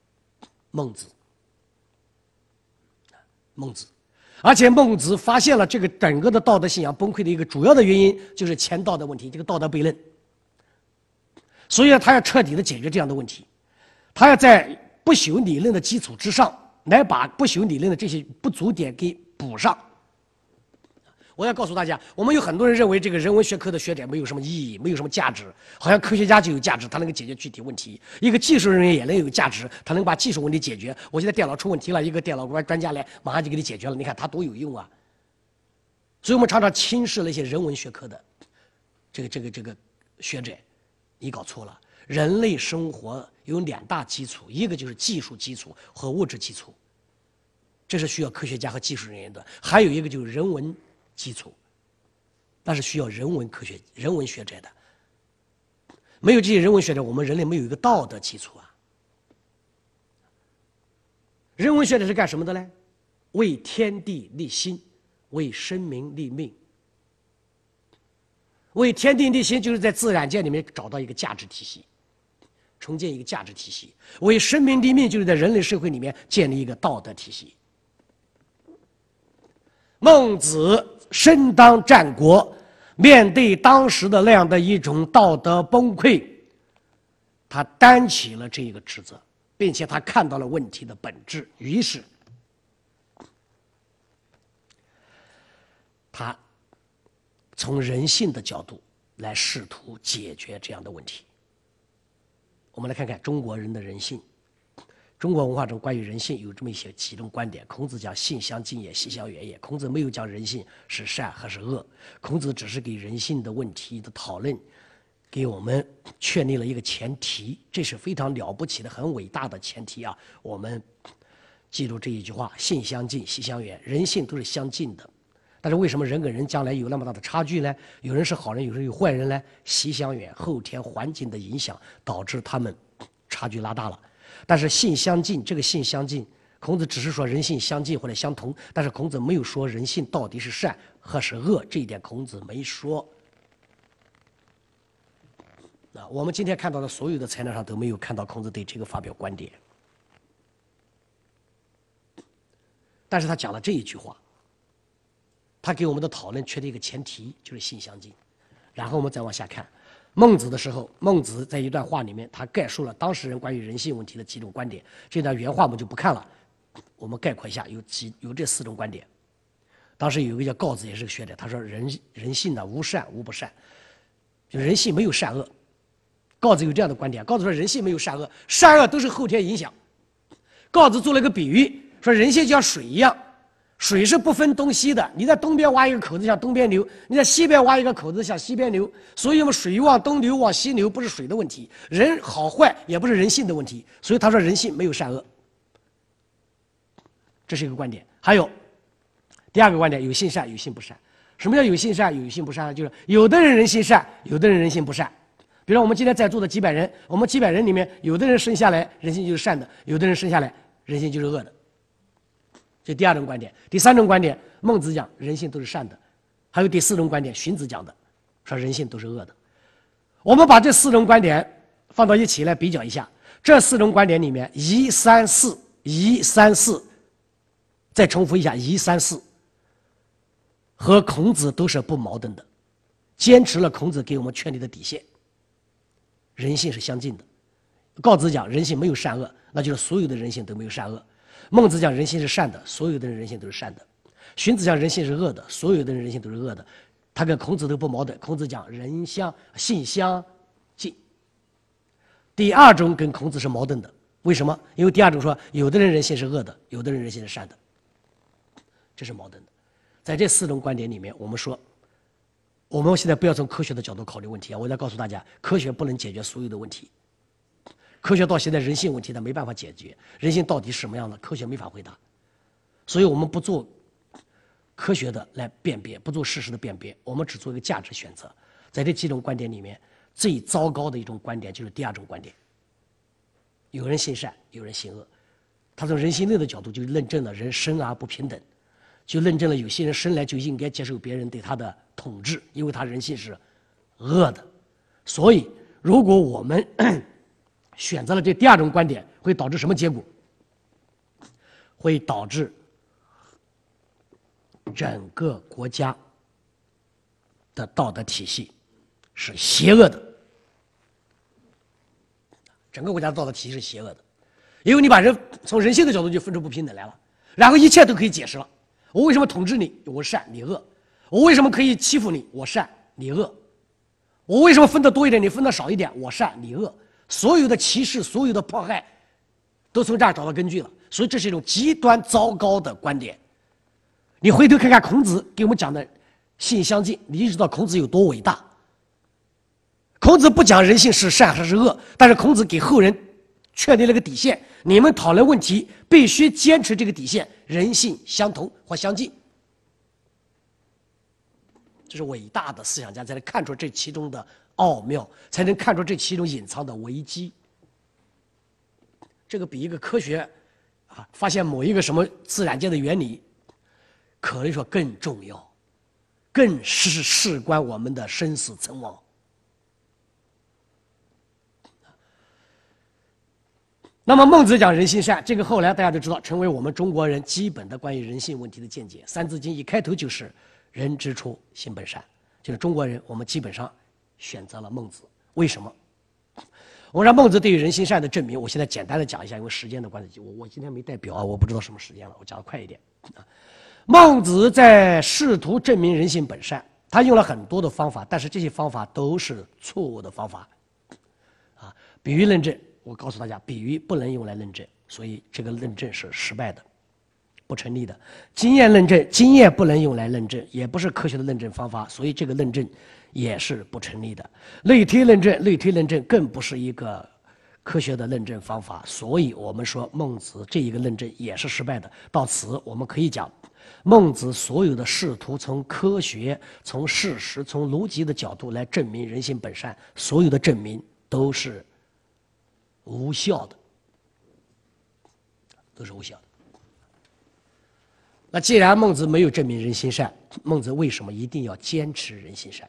——孟子。孟子，而且孟子发现了这个整个的道德信仰崩溃的一个主要的原因，就是前道的问题，这个道德悖论。所以，他要彻底的解决这样的问题，他要在不朽理论的基础之上，来把不朽理论的这些不足点给补上。我要告诉大家，我们有很多人认为这个人文学科的学者没有什么意义，没有什么价值，好像科学家就有价值，他能够解决具体问题；一个技术人员也能有价值，他能把技术问题解决。我现在电脑出问题了，一个电脑专专家来，马上就给你解决了。你看他多有用啊！所以我们常常轻视那些人文学科的这个这个这个学者，你搞错了。人类生活有两大基础，一个就是技术基础和物质基础，这是需要科学家和技术人员的；还有一个就是人文基础，那是需要人文科学、人文学者的。没有这些人文学者，我们人类没有一个道德基础啊。人文学者是干什么的呢？为天地立心，为生民立命。为天地立心，就是在自然界里面找到一个价值体系。重建一个价值体系，为生民立命，就是在人类社会里面建立一个道德体系。孟子身当战国，面对当时的那样的一种道德崩溃，他担起了这个职责，并且他看到了问题的本质，于是他从人性的角度来试图解决这样的问题。我们来看看中国人的人性。中国文化中关于人性有这么一些几种观点。孔子讲“性相近也，习相远也”。孔子没有讲人性是善还是恶，孔子只是给人性的问题的讨论，给我们确立了一个前提，这是非常了不起的、很伟大的前提啊！我们记住这一句话：“性相近，习相远。”人性都是相近的，但是为什么人跟人将来有那么大的差距呢？有人是好人，有人有坏人呢？习相远，后天环境的影响导致他们差距拉大了。但是性相近，这个性相近，孔子只是说人性相近或者相同，但是孔子没有说人性到底是善还是恶，这一点孔子没说。啊，我们今天看到的所有的材料上都没有看到孔子对这个发表观点，但是他讲了这一句话，他给我们的讨论确立一个前提，就是性相近，然后我们再往下看。孟子的时候，孟子在一段话里面，他概述了当事人关于人性问题的几种观点。这段原话我们就不看了，我们概括一下，有几有这四种观点。当时有一个叫告子，也是个学者，他说人人性呢无善无不善，就人性没有善恶。告子有这样的观点，告子说人性没有善恶，善恶都是后天影响。告子做了一个比喻，说人性就像水一样。水是不分东西的，你在东边挖一个口子向东边流，你在西边挖一个口子向西边流。所以，我们水往东流往西流不是水的问题，人好坏也不是人性的问题。所以他说人性没有善恶，这是一个观点。还有第二个观点，有性善有性不善。什么叫有性善有性不善？就是有的人人性善，有的人人性不善。比如我们今天在座的几百人，我们几百人里面，有的人生下来人性就是善的，有的人生下来人性就是恶的。这第二种观点，第三种观点，孟子讲人性都是善的，还有第四种观点，荀子讲的，说人性都是恶的。我们把这四种观点放到一起来比较一下，这四种观点里面，一三四，一三四，再重复一下，一三四，和孔子都是不矛盾的，坚持了孔子给我们确立的底线。人性是相近的，告子讲人性没有善恶，那就是所有的人性都没有善恶。孟子讲人性是善的，所有的人人性都是善的；荀子讲人性是恶的，所有的人人性都是恶的。他跟孔子都不矛盾。孔子讲人相性相近。第二种跟孔子是矛盾的，为什么？因为第二种说有的人人性是恶的，有的人人性是善的，这是矛盾的。在这四种观点里面，我们说，我们现在不要从科学的角度考虑问题啊！我再告诉大家，科学不能解决所有的问题。科学到现在人性问题它没办法解决，人性到底是什么样的？科学没法回答，所以我们不做科学的来辨别，不做事实的辨别，我们只做一个价值选择。在这几种观点里面，最糟糕的一种观点就是第二种观点。有人信善，有人信恶，他从人性论的角度就论证了人生而不平等，就论证了有些人生来就应该接受别人对他的统治，因为他人性是恶的。所以，如果我们选择了这第二种观点，会导致什么结果？会导致整个国家的道德体系是邪恶的。整个国家的道德体系是邪恶的，因为你把人从人性的角度就分出不平等来了，然后一切都可以解释了。我为什么统治你？我善，你恶。我为什么可以欺负你？我善，你恶。我为什么分的多一点，你分的少一点？我善，你恶。所有的歧视，所有的迫害，都从这儿找到根据了。所以这是一种极端糟糕的观点。你回头看看孔子给我们讲的“性相近”，你就知道孔子有多伟大。孔子不讲人性是善还是恶，但是孔子给后人确立了个底线：你们讨论问题必须坚持这个底线，人性相同或相近。这是伟大的思想家才能看出这其中的奥妙，才能看出这其中隐藏的危机。这个比一个科学啊发现某一个什么自然界的原理，可以说更重要，更是事关我们的生死存亡。那么孟子讲人性善，这个后来大家都知道，成为我们中国人基本的关于人性问题的见解。《三字经》一开头就是。人之初，性本善，就是中国人，我们基本上选择了孟子。为什么？我让孟子对于人性善的证明，我现在简单的讲一下，因为时间的关系，我我今天没带表啊，我不知道什么时间了，我讲的快一点。孟子在试图证明人性本善，他用了很多的方法，但是这些方法都是错误的方法。啊，比喻论证，我告诉大家，比喻不能用来论证，所以这个论证是失败的。不成立的经验论证，经验不能用来论证，也不是科学的论证方法，所以这个论证也是不成立的。类推论证，类推论证更不是一个科学的论证方法，所以我们说孟子这一个论证也是失败的。到此，我们可以讲，孟子所有的试图从科学、从事实、从逻辑的角度来证明人性本善，所有的证明都是无效的，都是无效的。那既然孟子没有证明人心善，孟子为什么一定要坚持人心善？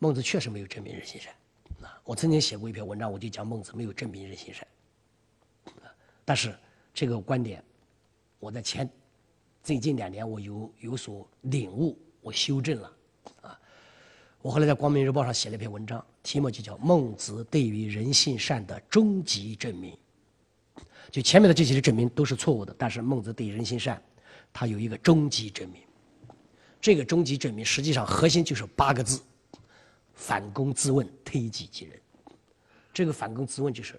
孟子确实没有证明人性善。啊，我曾经写过一篇文章，我就讲孟子没有证明人性善。但是这个观点，我在前最近两年我有有所领悟，我修正了。啊，我后来在《光明日报》上写了一篇文章，题目就叫《孟子对于人性善的终极证明》。就前面的这些的证明都是错误的，但是孟子对人性善，他有一个终极证明。这个终极证明实际上核心就是八个字：反躬自问，推己及人。这个反躬自问就是，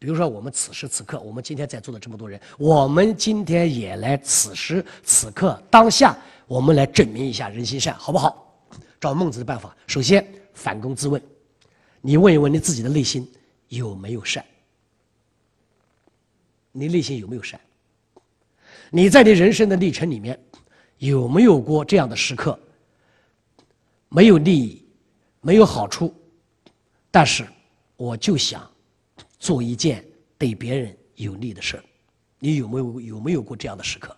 比如说我们此时此刻，我们今天在座的这么多人，我们今天也来此时此刻当下，我们来证明一下人心善，好不好？照孟子的办法，首先反躬自问，你问一问你自己的内心有没有善。你内心有没有善？你在你人生的历程里面，有没有过这样的时刻？没有利益，没有好处，但是我就想做一件对别人有利的事儿。你有没有有没有过这样的时刻？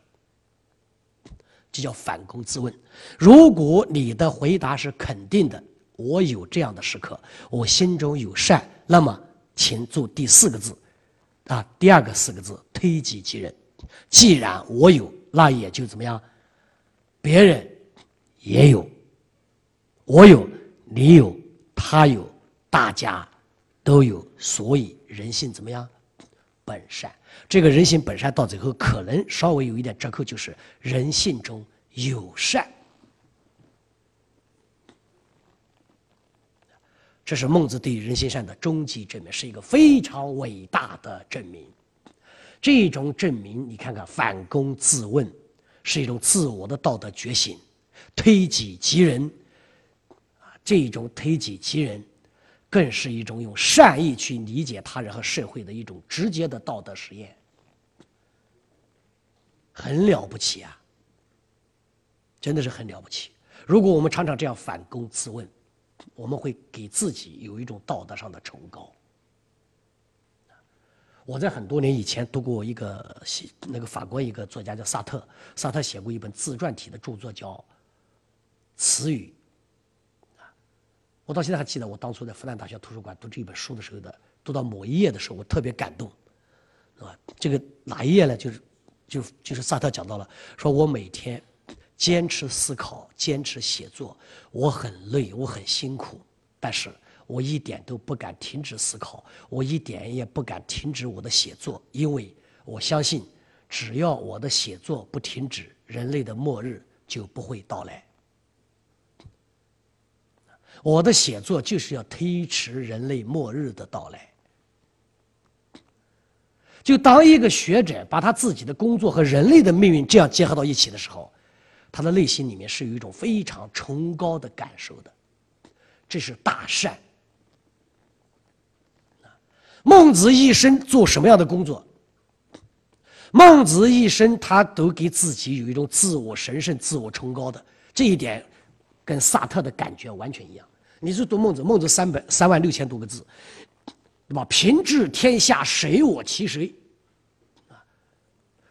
这叫反躬自问。如果你的回答是肯定的，我有这样的时刻，我心中有善，那么请做第四个字。啊，第二个四个字，推己及人。既然我有，那也就怎么样？别人也有，我有，你有，他有，大家都有。所以人性怎么样？本善。这个人性本善到最后可能稍微有一点折扣，就是人性中有善。这是孟子对于人性善的终极证明，是一个非常伟大的证明。这种证明，你看看，反躬自问，是一种自我的道德觉醒；推己及人，啊，这种推己及人，更是一种用善意去理解他人和社会的一种直接的道德实验，很了不起啊！真的是很了不起。如果我们常常这样反躬自问。我们会给自己有一种道德上的崇高。我在很多年以前读过一个写那个法国一个作家叫萨特，萨特写过一本自传体的著作叫《词语》。我到现在还记得，我当初在复旦大学图书馆读这本书的时候的，读到某一页的时候，我特别感动，是吧？这个哪一页呢？就是，就就是萨特讲到了，说我每天。坚持思考，坚持写作，我很累，我很辛苦，但是我一点都不敢停止思考，我一点也不敢停止我的写作，因为我相信，只要我的写作不停止，人类的末日就不会到来。我的写作就是要推迟人类末日的到来。就当一个学者把他自己的工作和人类的命运这样结合到一起的时候，他的内心里面是有一种非常崇高的感受的，这是大善。孟子一生做什么样的工作？孟子一生他都给自己有一种自我神圣、自我崇高的这一点，跟萨特的感觉完全一样。你是读孟子，孟子三百三万六千多个字。对吧？平治天下，谁我其谁？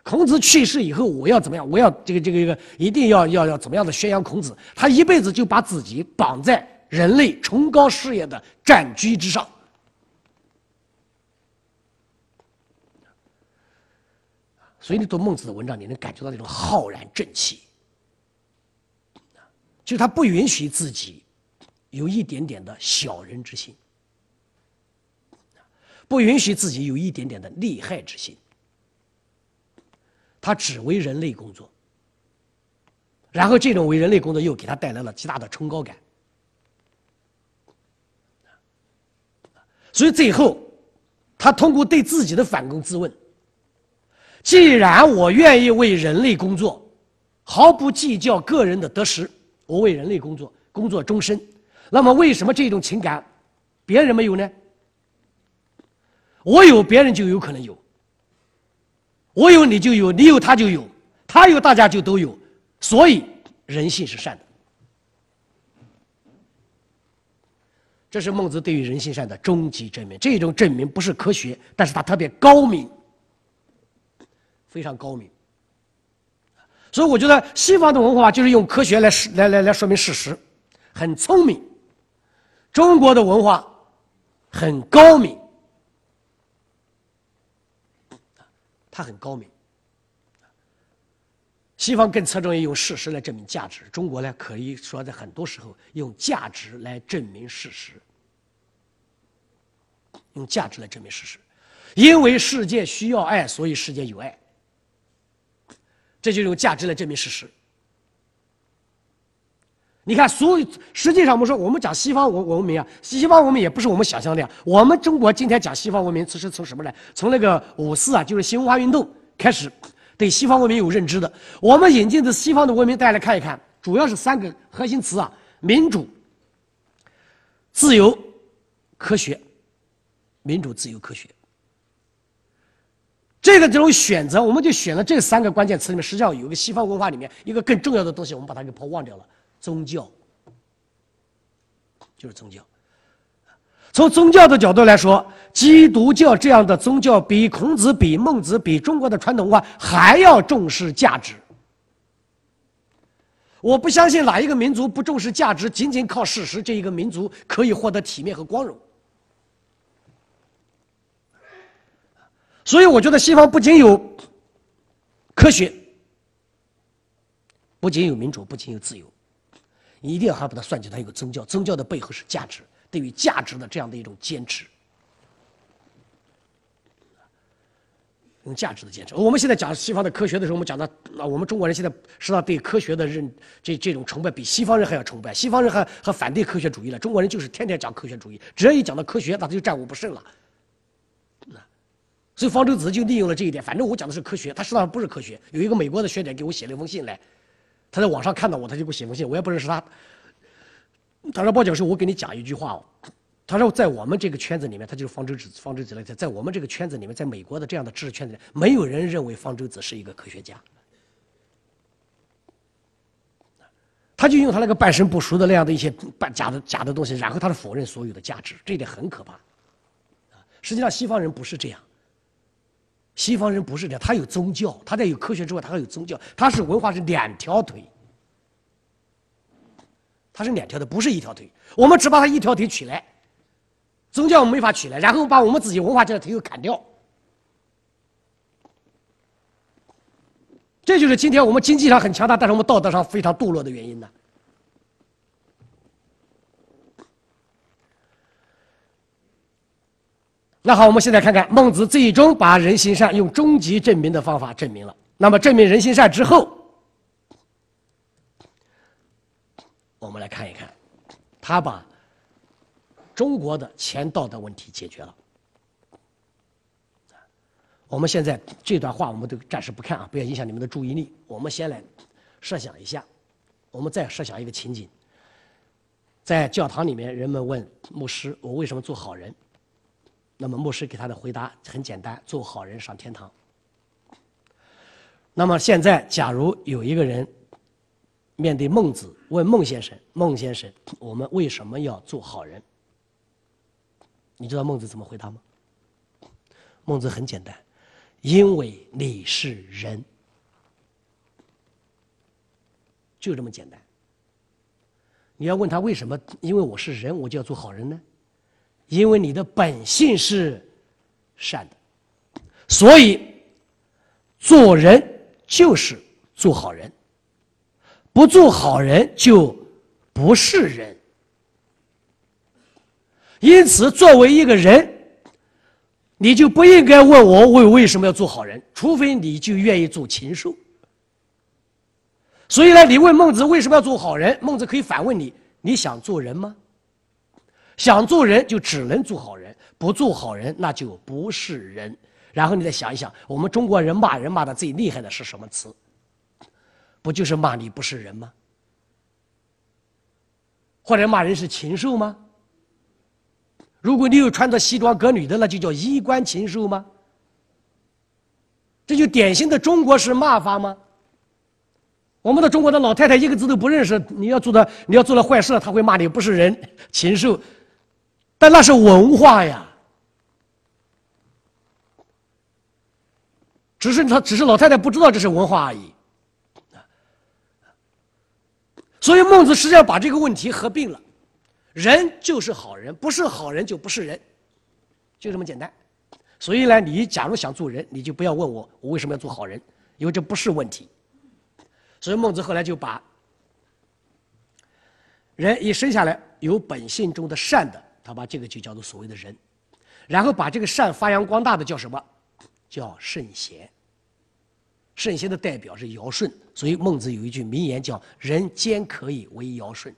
孔子去世以后，我要怎么样？我要这个这个这个，一定要要要怎么样的宣扬孔子？他一辈子就把自己绑在人类崇高事业的战居之上。所以你读孟子的文章，你能感觉到那种浩然正气。就是他不允许自己有一点点的小人之心。不允许自己有一点点的利害之心，他只为人类工作，然后这种为人类工作又给他带来了极大的崇高感，所以最后，他通过对自己的反躬自问：既然我愿意为人类工作，毫不计较个人的得失，我为人类工作，工作终身，那么为什么这种情感别人没有呢？我有，别人就有可能有；我有，你就有；你有，他就有；他有，大家就都有。所以，人性是善的。这是孟子对于人性善的终极证明。这种证明不是科学，但是他特别高明，非常高明。所以，我觉得西方的文化就是用科学来来来来说明事实，很聪明；中国的文化很高明。他很高明，西方更侧重于用事实来证明价值，中国呢可以说在很多时候用价值来证明事实，用价值来证明事实，因为世界需要爱，所以世界有爱，这就用价值来证明事实。你看，所以实际上我们说，我们讲西方文文明啊，西方文明也不是我们想象的呀。我们中国今天讲西方文明，其实从什么来？从那个五四啊，就是新文化运动开始，对西方文明有认知的。我们引进的西方的文明，大家来看一看，主要是三个核心词啊：民主、自由、科学。民主、自由、科学。这个这种选择，我们就选了这三个关键词里面，实际上有一个西方文化里面一个更重要的东西，我们把它给抛忘掉了。宗教就是宗教。从宗教的角度来说，基督教这样的宗教比孔子、比孟子、比中国的传统文化还要重视价值。我不相信哪一个民族不重视价值，仅仅靠事实，这一个民族可以获得体面和光荣。所以，我觉得西方不仅有科学，不仅有民主，不仅有自由。你一定要还把它算进，它有个宗教，宗教的背后是价值，对于价值的这样的一种坚持，用价值的坚持。我们现在讲西方的科学的时候，我们讲到啊，我们中国人现在实际上对科学的认这这种崇拜比西方人还要崇拜，西方人还还反对科学主义了，中国人就是天天讲科学主义，只要一讲到科学，那他就战无不胜了。所以方舟子就利用了这一点，反正我讲的是科学，他实际上不是科学。有一个美国的学者给我写了一封信来。他在网上看到我，他就给我写封信，我也不认识他。他说：“包教授，我给你讲一句话哦。他说，在我们这个圈子里面，他就是方舟子，方舟子来在我们这个圈子里面，在美国的这样的知识圈子里，没有人认为方舟子是一个科学家。他就用他那个半生不熟的那样的一些半假的假的东西，然后他是否认所有的价值，这一点很可怕。实际上，西方人不是这样。西方人不是这样，他有宗教，他在有科学之外，他还有宗教，他是文化是两条腿，他是两条的，不是一条腿。我们只把他一条腿取来，宗教我们没法取来，然后把我们自己文化这条腿又砍掉，这就是今天我们经济上很强大，但是我们道德上非常堕落的原因呢。那好，我们现在看看孟子最终把人心善用终极证明的方法证明了。那么证明人心善之后，我们来看一看，他把中国的前道德问题解决了。我们现在这段话我们都暂时不看啊，不要影响你们的注意力。我们先来设想一下，我们再设想一个情景，在教堂里面，人们问牧师：“我为什么做好人？”那么牧师给他的回答很简单：“做好人上天堂。”那么现在，假如有一个人面对孟子问孟先生：“孟先生，我们为什么要做好人？”你知道孟子怎么回答吗？孟子很简单。因为你是人，就这么简单。你要问他为什么？因为我是人，我就要做好人呢？因为你的本性是善的，所以做人就是做好人，不做好人就不是人。因此，作为一个人。你就不应该问我为为什么要做好人，除非你就愿意做禽兽。所以呢，你问孟子为什么要做好人，孟子可以反问你：你想做人吗？想做人就只能做好人，不做好人那就不是人。然后你再想一想，我们中国人骂人骂的最厉害的是什么词？不就是骂你不是人吗？或者骂人是禽兽吗？如果你有穿着西装革履的，那就叫衣冠禽兽吗？这就典型的中国式骂法吗？我们的中国的老太太一个字都不认识，你要做的你要做了坏事，他会骂你不是人禽兽，但那是文化呀。只是他只是老太太不知道这是文化而已。所以孟子实际上把这个问题合并了。人就是好人，不是好人就不是人，就这么简单。所以呢，你假如想做人，你就不要问我我为什么要做好人，因为这不是问题。所以孟子后来就把人一生下来有本性中的善的，他把这个就叫做所谓的人，然后把这个善发扬光大的叫什么？叫圣贤。圣贤的代表是尧舜，所以孟子有一句名言叫“人皆可以为尧舜”。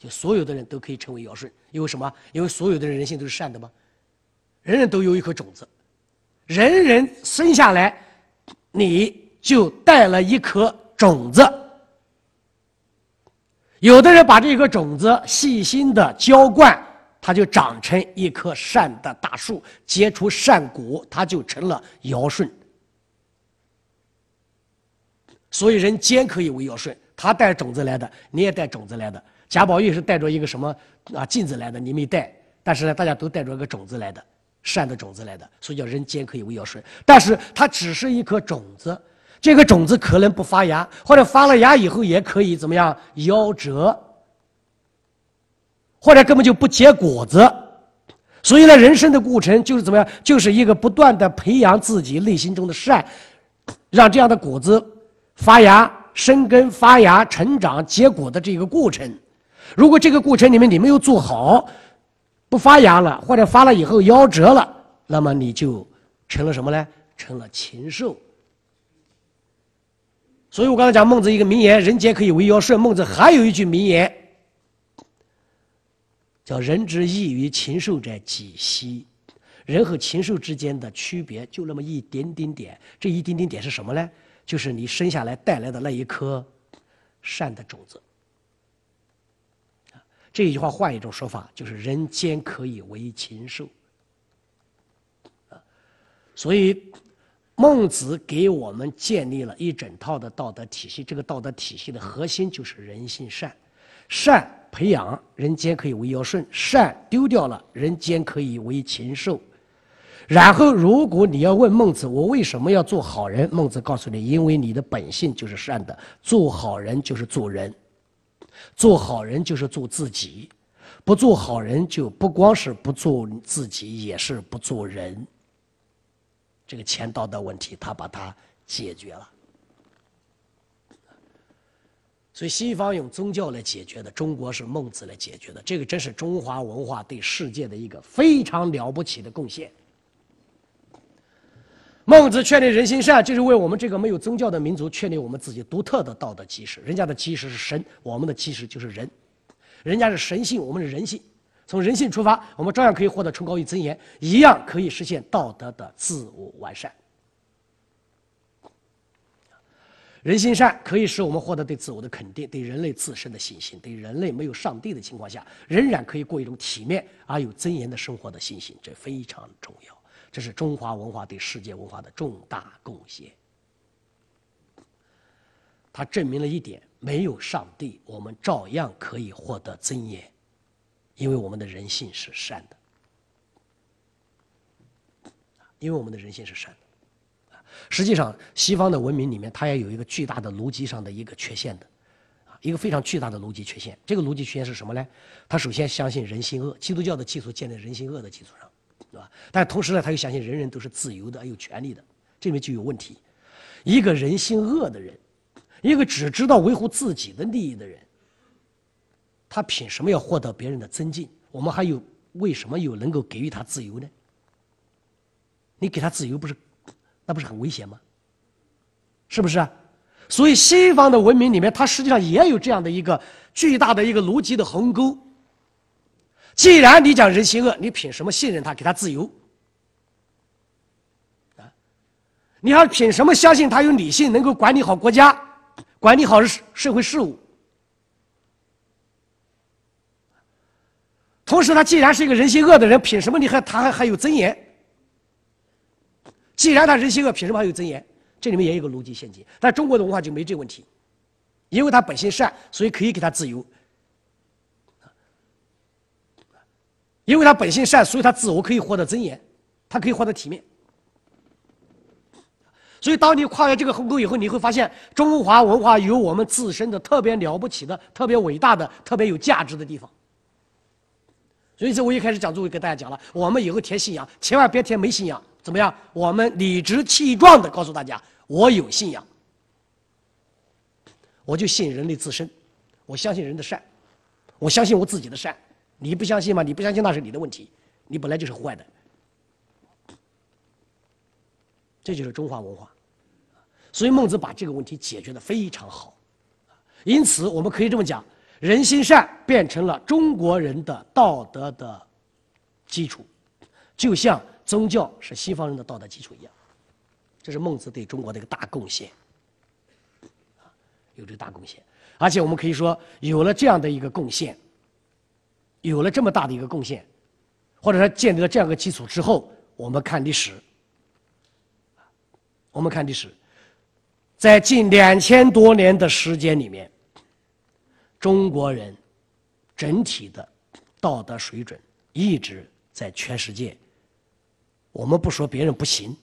就所有的人都可以成为尧舜，因为什么？因为所有的人人性都是善的吗？人人都有一颗种子，人人生下来，你就带了一颗种子。有的人把这颗种子细心的浇灌，它就长成一棵善的大树，结出善果，它就成了尧舜。所以人间可以为尧舜，他带种子来的，你也带种子来的。贾宝玉是带着一个什么啊镜子来的，你没带，但是呢，大家都带着一个种子来的，善的种子来的，所以叫人间可以为尧舜。但是它只是一颗种子，这个种子可能不发芽，或者发了芽以后也可以怎么样夭折，或者根本就不结果子。所以呢，人生的过程就是怎么样，就是一个不断的培养自己内心中的善，让这样的果子发芽、生根、发芽、成长、结果的这个过程。如果这个过程里面你没有做好，不发芽了，或者发了以后夭折了，那么你就成了什么呢？成了禽兽。所以我刚才讲孟子一个名言：“人皆可以为尧舜。”孟子还有一句名言，叫“人之异于禽兽者几希？”人和禽兽之间的区别就那么一点点点，这一点点点是什么呢？就是你生下来带来的那一颗善的种子。这一句话换一种说法，就是人间可以为禽兽。所以孟子给我们建立了一整套的道德体系，这个道德体系的核心就是人性善，善培养人间可以为尧舜，善丢掉了人间可以为禽兽。然后，如果你要问孟子，我为什么要做好人？孟子告诉你，因为你的本性就是善的，做好人就是做人。做好人就是做自己，不做好人就不光是不做自己，也是不做人。这个钱道德问题，他把它解决了。所以西方用宗教来解决的，中国是孟子来解决的。这个真是中华文化对世界的一个非常了不起的贡献。孟子确立人心善，就是为我们这个没有宗教的民族确立我们自己独特的道德基石。人家的基石是神，我们的基石就是人。人家是神性，我们是人性。从人性出发，我们照样可以获得崇高与尊严，一样可以实现道德的自我完善。人心善可以使我们获得对自我的肯定，对人类自身的信心，对人类没有上帝的情况下，仍然可以过一种体面而有尊严的生活的信心，这非常重要。这是中华文化对世界文化的重大贡献。它证明了一点：没有上帝，我们照样可以获得尊严，因为我们的人性是善的，因为我们的人性是善的。实际上，西方的文明里面，它也有一个巨大的逻辑上的一个缺陷的，啊，一个非常巨大的逻辑缺陷。这个逻辑缺陷是什么呢？它首先相信人心恶，基督教的基础建在人心恶的基础上，对吧？但同时呢，他又相信人人都是自由的、有权利的，这里面就有问题。一个人心恶的人，一个只知道维护自己的利益的人，他凭什么要获得别人的尊敬？我们还有为什么有能够给予他自由呢？你给他自由不是？那不是很危险吗？是不是？所以西方的文明里面，它实际上也有这样的一个巨大的一个逻辑的鸿沟。既然你讲人心恶，你凭什么信任他，给他自由？啊？你还凭什么相信他有理性，能够管理好国家，管理好社会事务？同时，他既然是一个人心恶的人，凭什么你还他还还有尊严？既然他人心恶，凭什么还有尊严？这里面也有个逻辑陷阱。但中国的文化就没这个问题，因为他本性善，所以可以给他自由；因为他本性善，所以他自我可以获得尊严，他可以获得体面。所以，当你跨越这个鸿沟以后，你会发现中华文化有我们自身的特别了不起的、特别伟大的、特别有价值的地方。所以，这我一开始讲座就跟大家讲了，我们以后填信仰，千万别填没信仰。怎么样？我们理直气壮的告诉大家，我有信仰，我就信人类自身，我相信人的善，我相信我自己的善。你不相信吗？你不相信那是你的问题，你本来就是坏的。这就是中华文化，所以孟子把这个问题解决的非常好。因此，我们可以这么讲：人心善变成了中国人的道德的基础，就像。宗教是西方人的道德基础一样，这是孟子对中国的一个大贡献，有这个大贡献。而且我们可以说，有了这样的一个贡献，有了这么大的一个贡献，或者说建立了这样一个基础之后，我们看历史，我们看历史，在近两千多年的时间里面，中国人整体的道德水准一直在全世界。我们不说别人不行，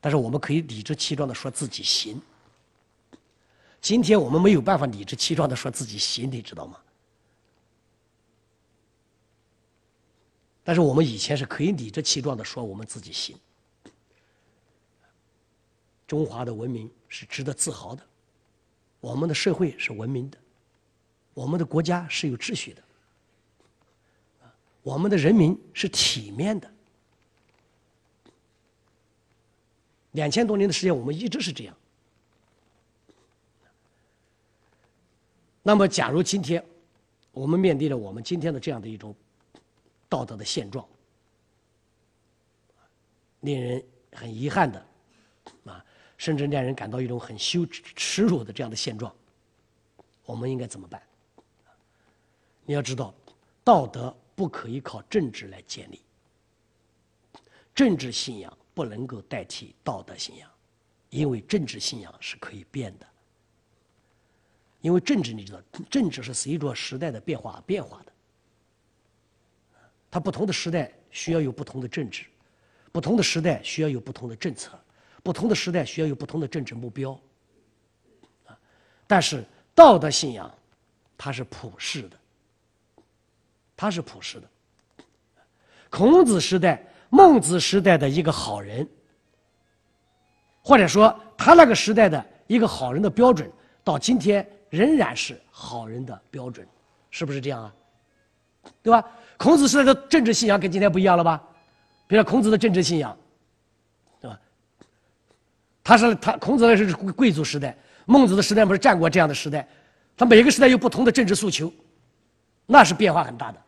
但是我们可以理直气壮的说自己行。今天我们没有办法理直气壮的说自己行，你知道吗？但是我们以前是可以理直气壮的说我们自己行。中华的文明是值得自豪的，我们的社会是文明的，我们的国家是有秩序的，我们的人民是体面的。两千多年的时间，我们一直是这样。那么，假如今天我们面对着我们今天的这样的一种道德的现状，令人很遗憾的啊，甚至让人感到一种很羞、耻辱的这样的现状，我们应该怎么办？你要知道，道德不可以靠政治来建立，政治信仰。不能够代替道德信仰，因为政治信仰是可以变的。因为政治，你知道，政治是随着时代的变化而变化的。它不同的时代需要有不同的政治，不同的时代需要有不同的政策，不同的时代需要有不同的政治目标。啊，但是道德信仰，它是普世的，它是普世的。孔子时代。孟子时代的一个好人，或者说他那个时代的一个好人的标准，到今天仍然是好人的标准，是不是这样啊？对吧？孔子时代的政治信仰跟今天不一样了吧？比如说孔子的政治信仰，对吧？他是他孔子那是贵族时代，孟子的时代不是战国这样的时代，他每个时代有不同的政治诉求，那是变化很大的。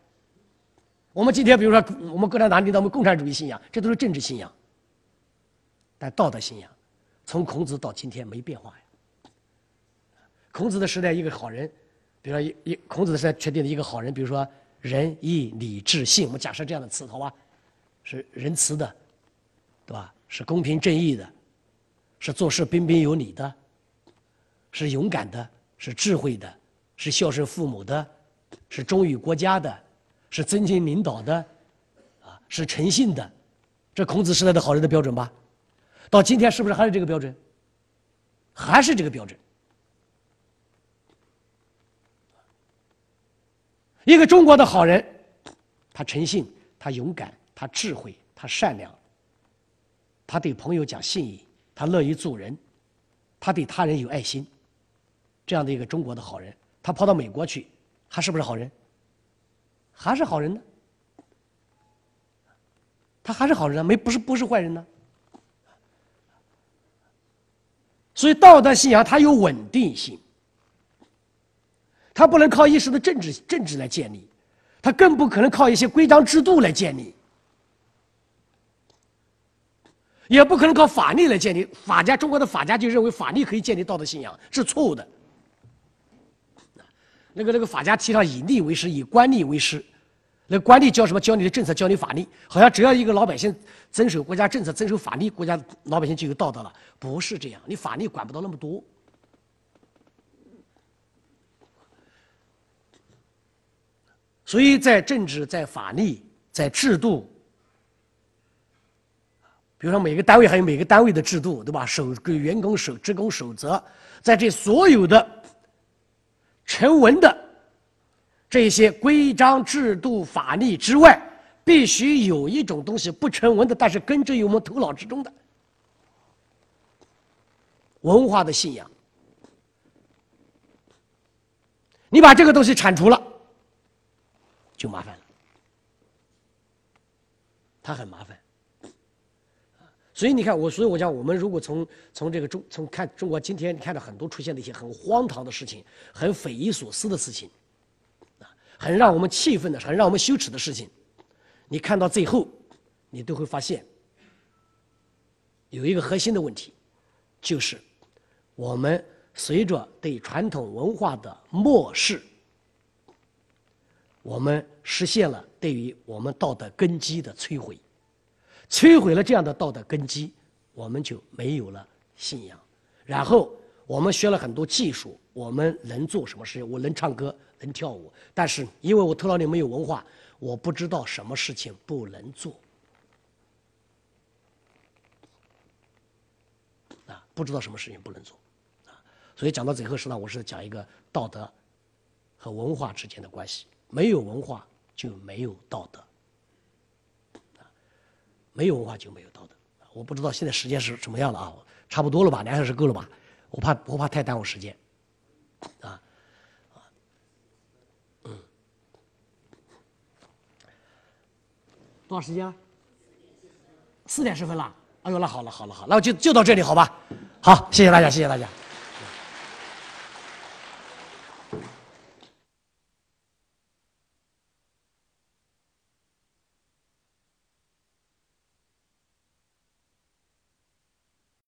我们今天比如说我们共产党领导我们共产主义信仰，这都是政治信仰，但道德信仰从孔子到今天没变化呀。孔子的时代一个好人，比如说一一孔子的时代确定的一个好人，比如说仁义礼智信，我们假设这样的词，好吧？是仁慈的，对吧？是公平正义的，是做事彬彬有礼的，是勇敢的，是智慧的，是孝顺父母的，是忠于国家的。是尊敬领导的，啊，是诚信的，这孔子时代的好人的标准吧？到今天是不是还是这个标准？还是这个标准？一个中国的好人，他诚信，他勇敢，他智慧，他善良，他对朋友讲信义，他乐于助人，他对他人有爱心，这样的一个中国的好人，他跑到美国去，他是不是好人？还是好人呢？他还是好人啊，没不是不是坏人呢。所以道德信仰它有稳定性，它不能靠一时的政治政治来建立，它更不可能靠一些规章制度来建立，也不可能靠法律来建立。法家中国的法家就认为法律可以建立道德信仰是错误的。那个那个法家提倡以吏为师，以官吏为师。那官吏教什么？教你的政策，教你法律。好像只要一个老百姓遵守国家政策、遵守法律，国家老百姓就有道德了。不是这样，你法律管不到那么多。所以在政治、在法律、在制度，比如说每个单位还有每个单位的制度，对吧？守给员工守职工守则，在这所有的。成文的这些规章制度法律之外，必须有一种东西不成文的，但是根植于我们头脑之中的文化的信仰。你把这个东西铲除了，就麻烦了，它很麻烦。所以你看，我所以我讲，我们如果从从这个中从看中国今天你看到很多出现的一些很荒唐的事情，很匪夷所思的事情，啊，很让我们气愤的，很让我们羞耻的事情，你看到最后，你都会发现，有一个核心的问题，就是我们随着对传统文化的漠视，我们实现了对于我们道德根基的摧毁。摧毁了这样的道德根基，我们就没有了信仰。然后我们学了很多技术，我们能做什么事情？我能唱歌，能跳舞，但是因为我头脑里没有文化，我不知道什么事情不能做。啊，不知道什么事情不能做，啊，所以讲到最后，实际上我是讲一个道德和文化之间的关系。没有文化就没有道德。没有文化就没有道德，我不知道现在时间是什么样了啊？差不多了吧？两小时够了吧？我怕我怕太耽误时间，啊，啊，嗯，多少时间？四点十分了。哎呦，那好了好了好，那我就就到这里好吧？好，谢谢大家，谢谢大家。